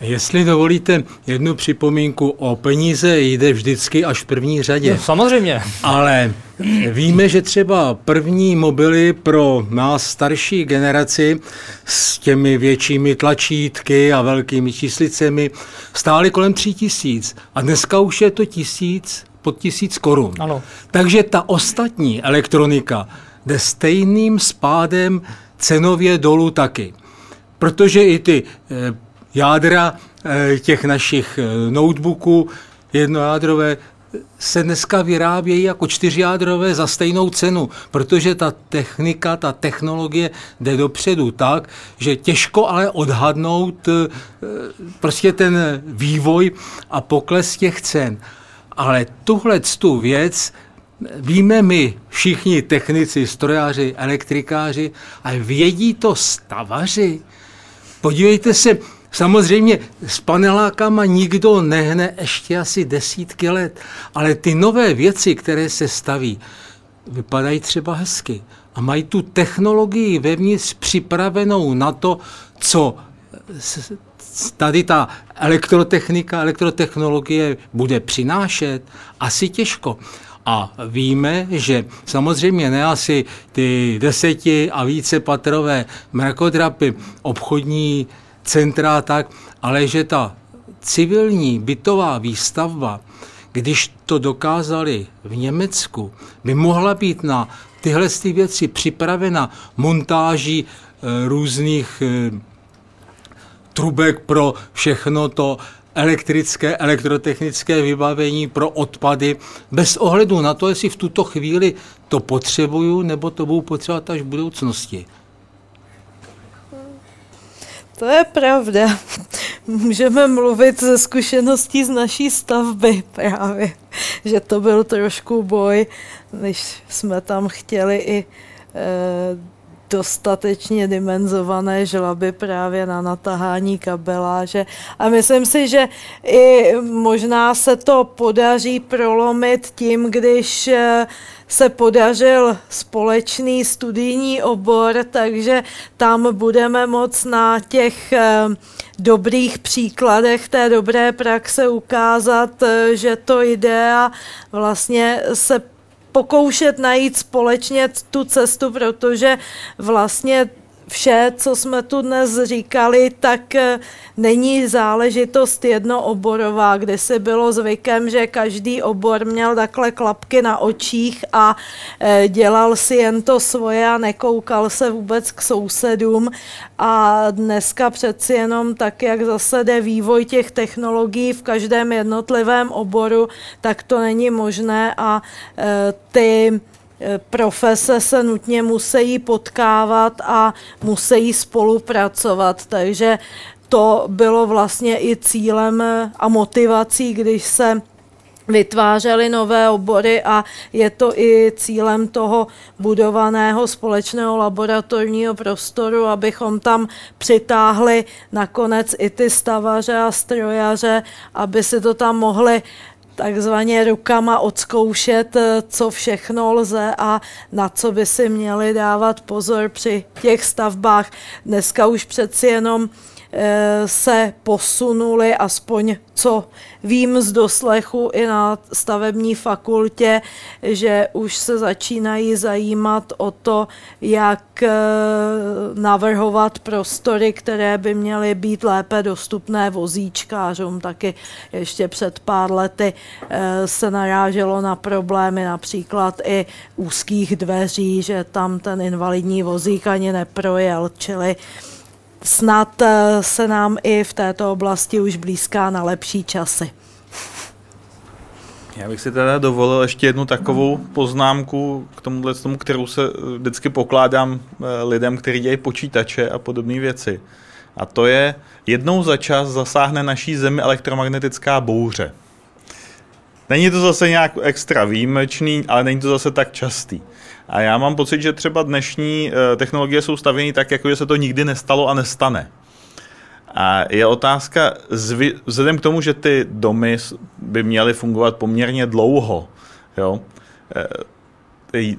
Jestli dovolíte jednu připomínku, o peníze jde vždycky až v první řadě. No, samozřejmě. Ale víme, že třeba první mobily pro nás starší generaci s těmi většími tlačítky a velkými číslicemi stály kolem tří tisíc. A dneska už je to tisíc, pod tisíc korun. Ano. Takže ta ostatní elektronika jde stejným spádem cenově dolů taky. Protože i ty eh, jádra eh, těch našich eh, notebooků jednojádrové se dneska vyrábějí jako čtyřjádrové za stejnou cenu, protože ta technika, ta technologie jde dopředu tak, že těžko ale odhadnout prostě ten vývoj a pokles těch cen. Ale tuhle tu věc víme my, všichni technici, strojáři, elektrikáři, ale vědí to stavaři. Podívejte se, samozřejmě s panelákama nikdo nehne ještě asi desítky let, ale ty nové věci, které se staví, vypadají třeba hezky a mají tu technologii vevnitř připravenou na to, co tady ta elektrotechnika, elektrotechnologie bude přinášet? Asi těžko. A víme, že samozřejmě ne asi ty deseti a více patrové mrakodrapy, obchodní centra tak, ale že ta civilní bytová výstavba, když to dokázali v Německu, by mohla být na tyhle ty věci připravena montáží e, různých e, trubek pro všechno to elektrické, elektrotechnické vybavení pro odpady, bez ohledu na to, jestli v tuto chvíli to potřebuju, nebo to budu potřebovat až v budoucnosti. To je pravda. [laughs] Můžeme mluvit ze zkušeností z naší stavby právě, že to byl trošku boj, než jsme tam chtěli i e, dostatečně dimenzované žlaby právě na natahání kabeláže. A myslím si, že i možná se to podaří prolomit tím, když eh, se podařil společný studijní obor, takže tam budeme moc na těch eh, dobrých příkladech té dobré praxe ukázat, eh, že to jde a vlastně se pokoušet najít společně tu cestu, protože vlastně vše, co jsme tu dnes říkali, tak eh, není záležitost jednooborová, kde se bylo zvykem, že každý obor měl takhle klapky na očích a eh, dělal si jen to svoje a nekoukal se vůbec k sousedům. A dneska přeci jenom tak, jak zase jde vývoj těch technologií v každém jednotlivém oboru, tak to není možné a eh, ty profese se nutně musí potkávat a musí spolupracovat, takže to bylo vlastně i cílem a motivací, když se vytvářely nové obory a je to i cílem toho budovaného společného laboratorního prostoru, abychom tam přitáhli nakonec i ty stavaře a strojaře, aby si to tam mohli takzvaně rukama odzkoušet, eh, co všechno lze a na co by si měli dávat pozor při těch stavbách. Dneska už přeci jenom se posunuli, aspoň co vím z doslechu i na stavební fakultě, že už se začínají zajímat o to, jak eh, navrhovat prostory, které by měly být lépe dostupné vozíčkářům. Taky ještě před pár lety eh, se naráželo na problémy například i úzkých dveří, že tam ten invalidní vozík ani neprojel, čili snad eh, se nám i v této oblasti už blízká na lepší časy. Já bych si teda dovolil ještě jednu takovou poznámku k tomuhle, tomu, kterou se eh, vždycky pokládám eh, lidem, kteří dělají počítače a podobné věci. A to je, jednou za čas zasáhne naší zemi elektromagnetická bouře. Není to zase nějak extra výjimečný, ale není to zase tak častý. A já mám pocit, že třeba dnešní eh, technologie jsou stavěny tak, jako že se to nikdy nestalo a nestane. A je otázka, vzhledem k tomu, že ty domy by měly fungovat poměrně dlouho, jo, eh,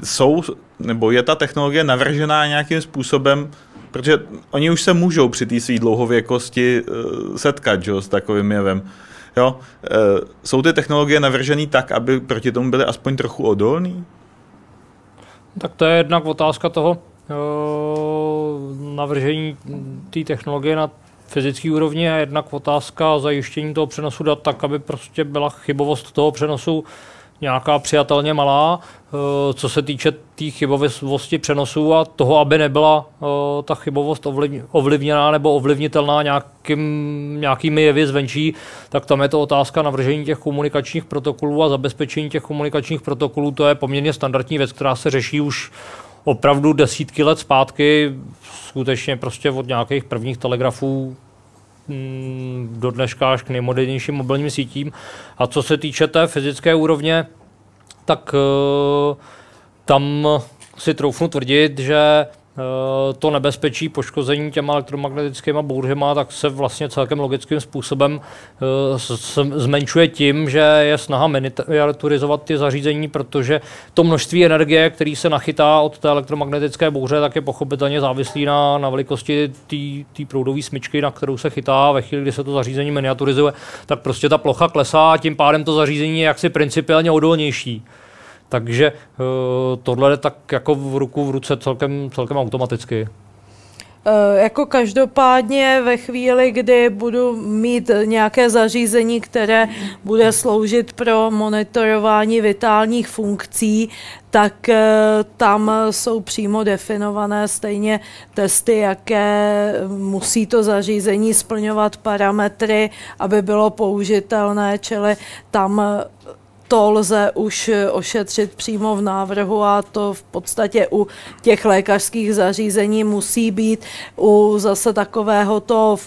jsou, nebo je ta technologie navržená nějakým způsobem Protože oni už se můžou při té své dlouhověkosti uh, setkat že, s takovým jevem. Jo? Jsou ty technologie navržené tak, aby proti tomu byly aspoň trochu odolný? Tak to je jednak otázka toho navržení té technologie na fyzické úrovni a jednak otázka zajištění toho přenosu dat tak, aby prostě byla chybovost toho přenosu nějaká přijatelně malá, eh, co se týče té tý chybovosti přenosu a toho, aby nebyla eh, ta chybovost ovlivněná nebo ovlivnitelná nějakým, nějakými jevy zvenčí, tak tam je to otázka navržení těch komunikačních protokolů a zabezpečení těch komunikačních protokolů. To je poměrně standardní věc, která se řeší už opravdu desítky let zpátky, skutečně prostě od nějakých prvních telegrafů do dneška až k nejmodernějším mobilním sítím. A co se týče té fyzické úrovně, tak uh, tam si troufnu tvrdit, že Eh, to nebezpečí poškození těma elektromagnetickými bouřema, tak se vlastně celkem logickým způsobem eh, zmenšuje tím, že je snaha miniaturizovat ty zařízení, protože to množství energie, který se nachytá od té elektromagnetické bouře, tak je pochopitelně závislý na, na velikosti té proudové smyčky, na kterou se chytá. Ve chvíli, kdy se to zařízení miniaturizuje, tak prostě ta plocha klesá a tím pádem to zařízení je jaksi principiálně odolnější. Takže eh, tohle je tak jako v ruku v ruce celkem, celkem automaticky. Eh, jako každopádně ve chvíli, kdy budu mít nějaké zařízení, které bude sloužit pro monitorování vitálních funkcí, tak eh, tam jsou přímo definované stejně testy, jaké musí to zařízení splňovat parametry, aby bylo použitelné, čili tam to lze už ošetřit přímo v návrhu a to v podstatě u těch lékařských zařízení musí být u zase takového to,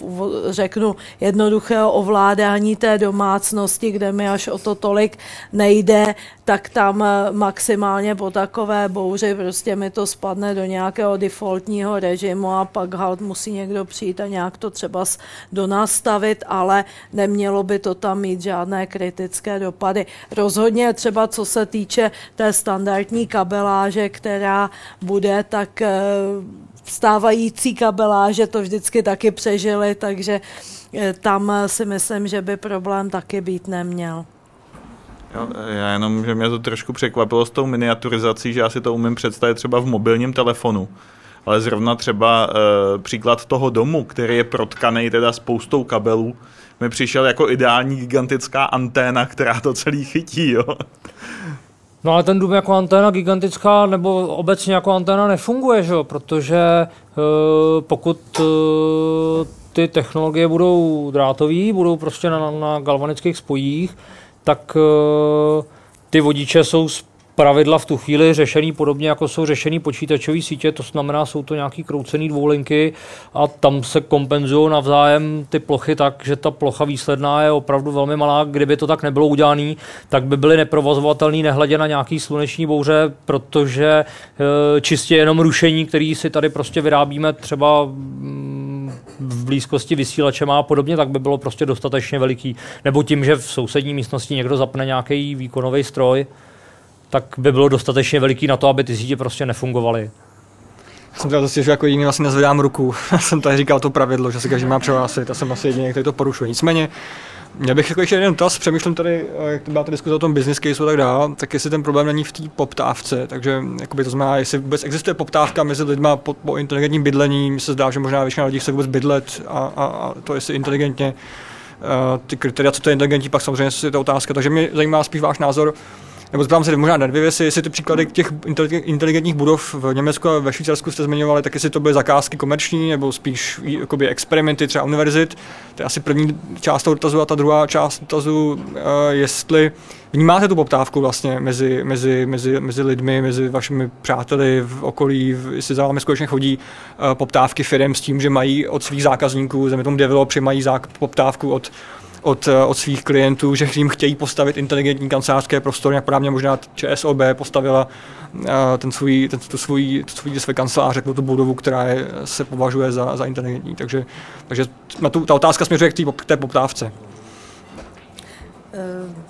řeknu, jednoduchého ovládání té domácnosti, kde mi až o to tolik nejde, tak tam maximálně po takové bouři prostě mi to spadne do nějakého defaultního režimu a pak halt musí někdo přijít a nějak to třeba donastavit, ale nemělo by to tam mít žádné kritické dopady. Rozhodně třeba co se týče té standardní kabeláže, která bude, tak eh, stávající kabeláže to vždycky taky přežili, takže eh, tam si myslím, že by problém taky být neměl. Jo, já jenom, že mě to trošku překvapilo s tou miniaturizací, že já si to umím představit třeba v mobilním telefonu. Ale zrovna třeba e, příklad toho domu, který je protkaný teda spoustou kabelů, mi přišel jako ideální gigantická anténa, která to celý chytí. Jo. No ale ten dům jako anténa gigantická nebo obecně jako anténa nefunguje, že? protože e, pokud e, ty technologie budou drátové, budou prostě na, na galvanických spojích, tak eh, ty vodiče jsou pravidla v tu chvíli řešený podobně, jako jsou řešený počítačové sítě, to znamená, jsou to nějaký kroucený dvoulinky a tam se kompenzují navzájem ty plochy tak, že ta plocha výsledná je opravdu velmi malá. Kdyby to tak nebylo udělané, tak by byly neprovozovatelné nehledě na nějaký sluneční bouře, protože e, čistě jenom rušení, který si tady prostě vyrábíme třeba mm, v blízkosti vysílače má podobně, tak by bylo prostě dostatečně veliký. Nebo tím, že v sousední místnosti někdo zapne nějaký výkonový stroj, tak by bylo dostatečně veliký na to, aby ty sítě prostě nefungovaly. Jsem teda zase, že jako jediný vlastně nezvedám ruku. [laughs] jsem tady říkal to pravidlo, že se každý má přihlásit a jsem asi jediný, který to porušuje. Nicméně, já bych jako ještě jeden dotaz, přemýšlím tady, jak to byla ta diskuze o tom business case a tak dále, tak jestli ten problém není v té poptávce, takže jakoby to znamená, jestli vůbec existuje poptávka mezi lidmi po, po inteligentním bydlení, mi se zdá, že možná většina lidí chce vůbec bydlet a, a, a to jestli inteligentně, uh, ty kritéria, co to je inteligentní, pak samozřejmě je to otázka, takže mě zajímá spíš váš názor, nebo zeptám se možná na dvě věci, jestli ty příklady těch inteligentních budov v Německu a ve Švýcarsku jste zmiňovali, tak jestli to byly zakázky komerční nebo spíš jakoby experimenty třeba univerzit. To je asi první část toho dotazu a ta druhá část dotazu, uh, jestli vnímáte tu poptávku vlastně mezi, mezi, mezi, mezi lidmi, mezi vašimi přáteli v okolí, jestli za vámi skutečně chodí uh, poptávky firm s tím, že mají od svých zákazníků, země tomu developři mají poptávku od od, eh, od svých klientů, že jim chtějí postavit inteligentní kancelářské prostory, jak právě možná ČSOB postavila uh, ten svůj, ten, tu svůj, tu svůj, své kanceláře, tu budovu, která je, se považuje za, za inteligentní. Takže, takže tu, ta otázka směřuje k té poptávce. Uh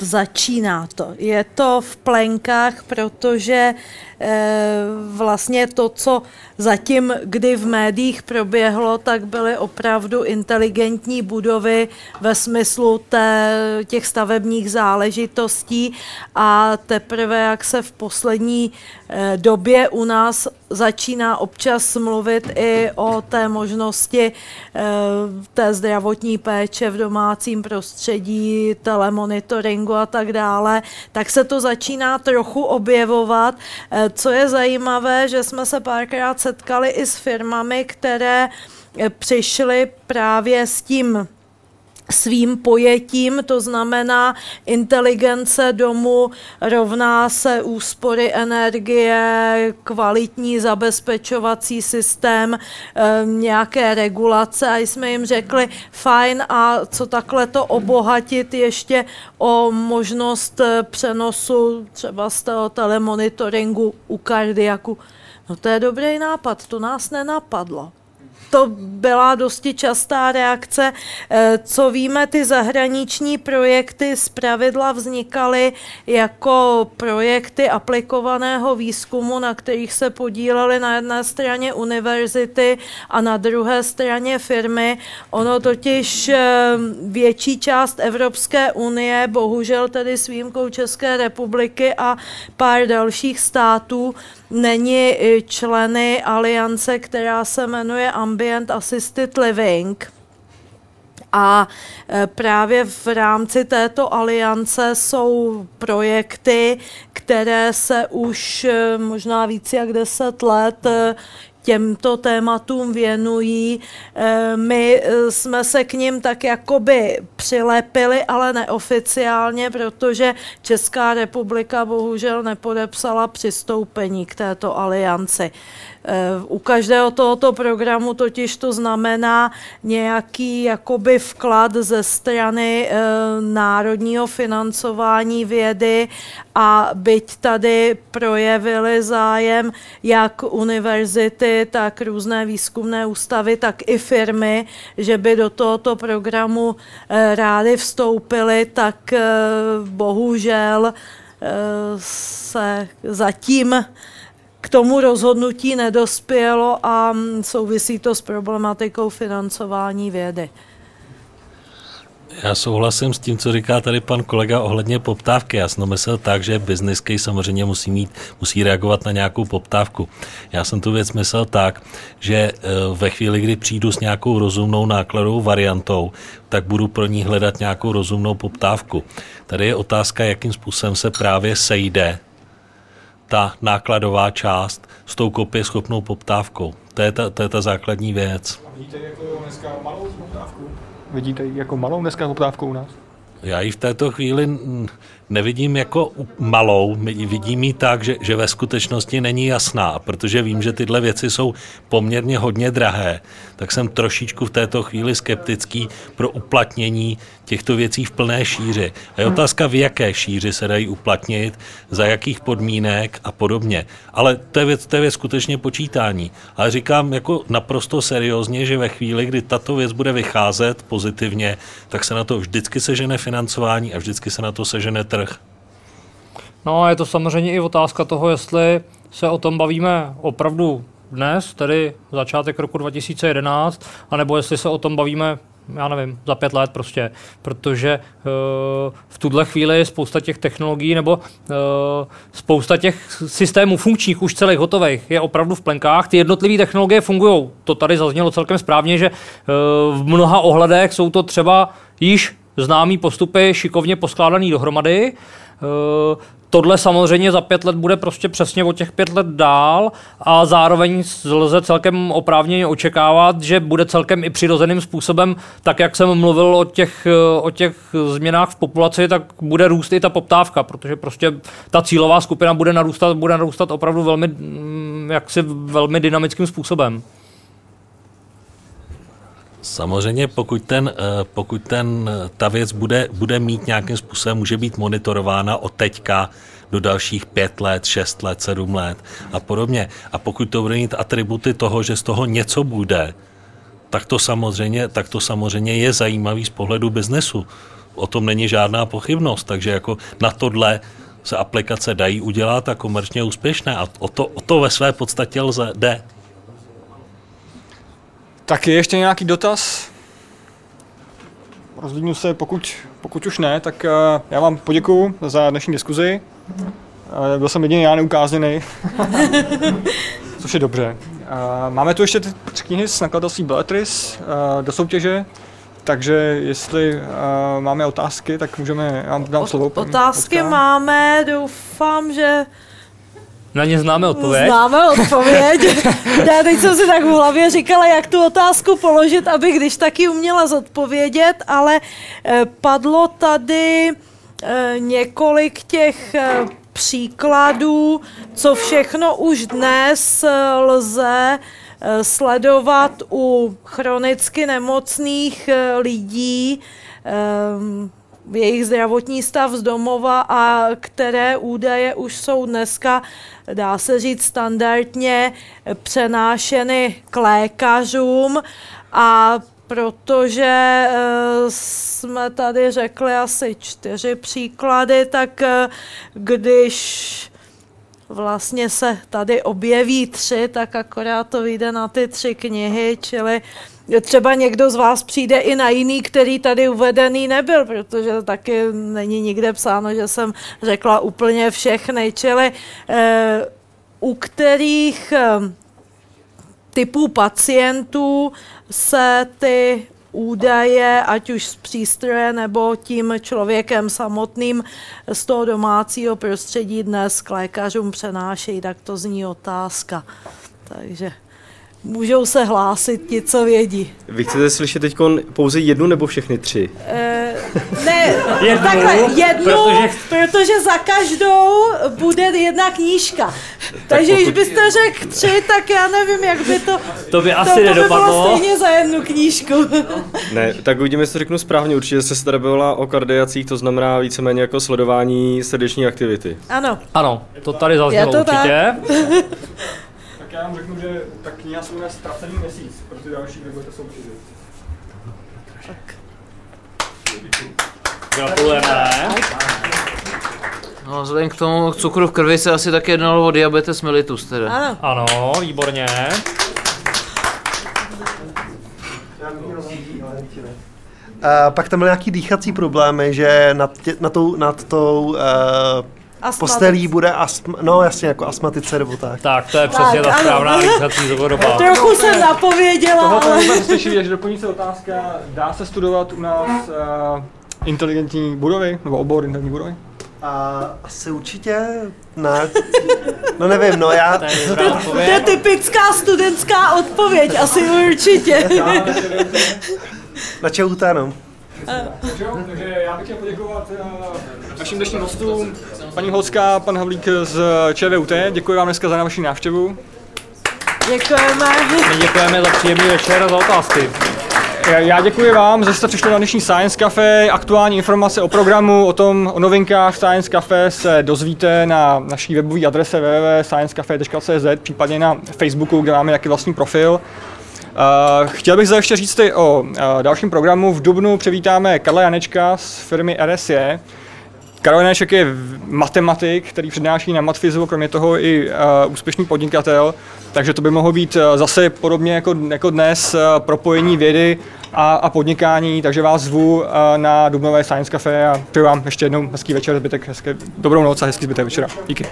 začíná to. Je to v plenkách, protože Eh, vlastně to, co zatím, kdy v médiích proběhlo, tak byly opravdu inteligentní budovy ve smyslu té, těch stavebních záležitostí a teprve, jak se v poslední eh, době u nás začíná občas mluvit i o té možnosti eh, té zdravotní péče v domácím prostředí, telemonitoringu a tak dále, tak se to začíná trochu objevovat. Co je zajímavé, že jsme se párkrát setkali i s firmami, které eh, přišly právě s tím svým pojetím, to znamená inteligence domu rovná se úspory energie, kvalitní zabezpečovací systém, eh, nějaké regulace a jsme jim řekli, fajn, a co takhle to obohatit ještě o možnost eh, přenosu třeba z toho telemonitoringu u kardiaku. No to je dobrý nápad, to nás nenapadlo to byla dosti častá reakce. Eh, co víme, ty zahraniční projekty z pravidla vznikaly jako projekty aplikovaného výzkumu, na kterých se podílely na jedné straně univerzity a na druhé straně firmy. Ono totiž eh, větší část Evropské unie, bohužel tedy s výjimkou České republiky a pár dalších států, není členy aliance, která se jmenuje Ambient Assisted Living. A e, právě v rámci této aliance jsou projekty, které se už e, možná více jak deset let těmto tématům věnují. Eh, my eh, jsme se k ním tak jakoby přilepili, ale neoficiálně, protože Česká republika bohužel nepodepsala přistoupení k této alianci. Eh, u každého tohoto programu totiž to znamená nějaký jakoby vklad ze strany e, národního financování vědy a byť tady projevili zájem jak univerzity, tak různé výzkumné ústavy, tak i firmy, že by do tohoto programu e, rády vstoupily, tak bohužel se zatím k tomu rozhodnutí nedospělo a souvisí to s problematikou financování vědy. Já souhlasím s tím, co říká tady pan kolega ohledně poptávky. Já jsem myslel tak, že business case samozřejmě musí, mít, musí reagovat na nějakou poptávku. Já jsem tu věc myslel tak, že eh, ve chvíli, kdy přijdu s nějakou rozumnou nákladovou variantou, tak budu pro ní hledat nějakou rozumnou poptávku. Tady je otázka, jakým způsobem se právě sejde ta nákladová část s tou schopnou poptávkou. To je ta, to je ta základní věc. A vidíte jako dneska malou poptávku? Vidíte jako malou dneska poptávku u nás? Já ji v této chvíli nevidím jako malou, vidím ji tak, že, že ve skutečnosti není jasná, protože vím, že tyhle věci jsou poměrně hodně drahé, tak jsem trošičku v této chvíli skeptický pro uplatnění těchto věcí v plné šíři. A je otázka, v jaké šíři se dají uplatnit, za jakých podmínek a podobně. Ale to je věc, to je věc skutečně počítání. Ale říkám jako naprosto seriózně, že ve chvíli, kdy tato věc bude vycházet pozitivně, tak se na to vždycky sežene financování a vždycky se na to sežene trh. No a je to samozřejmě i otázka toho, jestli se o tom bavíme opravdu dnes, tedy začátek roku 2011, anebo jestli se o tom bavíme já nevím, za pět let prostě, protože uh, v tuhle chvíli je spousta těch technologií nebo uh, spousta těch systémů funkčních, už celých hotových, je opravdu v plenkách. Ty jednotlivé technologie fungují. To tady zaznělo celkem správně, že uh, v mnoha ohledech jsou to třeba již známý postupy šikovně poskládaný dohromady. Uh, Tohle samozřejmě za pět let bude prostě přesně o těch pět let dál a zároveň lze celkem oprávněně očekávat, že bude celkem i přirozeným způsobem, tak jak jsem mluvil o těch, o těch změnách v populaci, tak bude růst i ta poptávka, protože prostě ta cílová skupina bude narůstat, bude narůstat opravdu velmi, mm, jaksi velmi dynamickým způsobem. Samozřejmě, pokud, ten, eh, pokud ten, eh, ta věc bude, bude mít nějakým způsobem, může být monitorována od teďka do dalších pět let, šest let, sedm let a podobně. A pokud to bude mít atributy toho, že z toho něco bude, tak to samozřejmě, tak to samozřejmě je zajímavý z pohledu biznesu. o tom není žádná pochybnost, takže jako na tohle se aplikace dají udělat a komerčně úspěšné a o to, o to ve své podstatě lze, jde. Tak je ještě nějaký dotaz? Rozlídnu se, pokud, pokud už ne, tak uh, já vám poděkuji za dnešní diskuzi. Uh, byl jsem jediný já neukázněný, [laughs] což je dobře. Uh, máme tu ještě ty tři knihy z nakladatelství Bellatrix uh, do soutěže, takže jestli uh, máme otázky, tak můžeme, já vám dám slovo. Otázky Hocká. máme, doufám, že Na ně známe odpověď. Známe odpověď. Já teď jsem si tak v hlavě říkala, jak tu otázku položit, aby když taky uměla zodpovědět, ale eh, padlo tady eh, několik těch eh, příkladů, co všechno už dnes lze sledovat u chronicky nemocných lidí, ehm, jejich zdravotní stav z domova a které údaje už jsou dneska, dá se říct, standardně přenášeny k lékařům. A protože eh, jsme tady řekli asi čtyři příklady, tak eh, když vlastně se tady objeví tři, tak akorát to vyjde na ty tři knihy, čili třeba někdo z vás přijde i na jiný, který tady uvedený nebyl, protože taky není nikde psáno, že jsem řekla úplně všechny, čili eh, u kterých eh, typů pacientů se ty údaje, ať už z přístroje nebo tím člověkem samotným z toho domácího prostředí dnes k lékařům přenášejí, tak to zní otázka. Takže můžou se hlásit ti, co vědí. Vy chcete slyšet teď pouze jednu nebo všechny tři? Eh, ne, [laughs] Jednu, takhle, jednu, protože- protože... za každou bude jedna knížka. Takže když pokud- byste řekl tři, tak já nevím, jak by to... To by asi to, to by nedopadlo. bylo stejně za jednu knížku. [laughs] Ne, tak uvidíme, jestli to řeknu správně. Určitě jste se tady bavila o kardiacích, to znamená víceméně jako sledování srdeční aktivity. Ano, Ano, to tady zaznělo to určitě. Tak [laughs] já vám řeknu, že ta kniha se jmenuje Ztracený měsíc, pro ty další, kdo budete soutěžit. Gratulujeme. No, vzhledem k tomu cukru v krvi se asi také jednalo o diabetes mellitus teda. ano. Ano, výborně. A pak tam byly nějaký dýchací problémy, že nad, tě, nad tou, nad tou uh, Astmatic. postelí bude astma, no jasně, jako astmatice nebo tak. Tak, to je přesně ta ano. správná dýchací doba. [laughs] Trochu jsem napověděla, Tohle ale... to slyší, že doplní se otázka, dá se studovat u nás uh, inteligentní budovy, nebo obor inteligentní budovy? A asi určitě ne. No nevím, no já... To je To je typická studentská odpověď, asi určitě. Na ČUT, no. Takže já bych chtěl poděkovat uh, našim dnešním hostům, paní Holská, pan Havlík z ČVUT. Děkuji vám dneska za vaši návštěvu. Děkujeme. My děkujeme za příjemný večer a za otázky. Já- děkuji vám, že jste přišli na dnešní Science Cafe. Aktuální informace o programu, o tom, o novinkách Science Cafe se dozvíte na naší webové adrese www.sciencecafe.cz, případně na Facebooku, kde máme jaký vlastní profil. Chtěl bych ještě říct o dalším programu. V Dubnu přivítáme Karla Janečka z firmy RSE. Karol Janeček je matematik, který přednáší na Matfizu, kromě toho i úspěšný podnikatel, takže to by mohlo být zase podobně jako, jako dnes propojení vědy a, a podnikání, takže vás zvu na Dubnové Science Cafe a přeju vám ještě jednou hezký večer, zbytek, hezké, dobrou noc a hezký zbytek večera. Díky.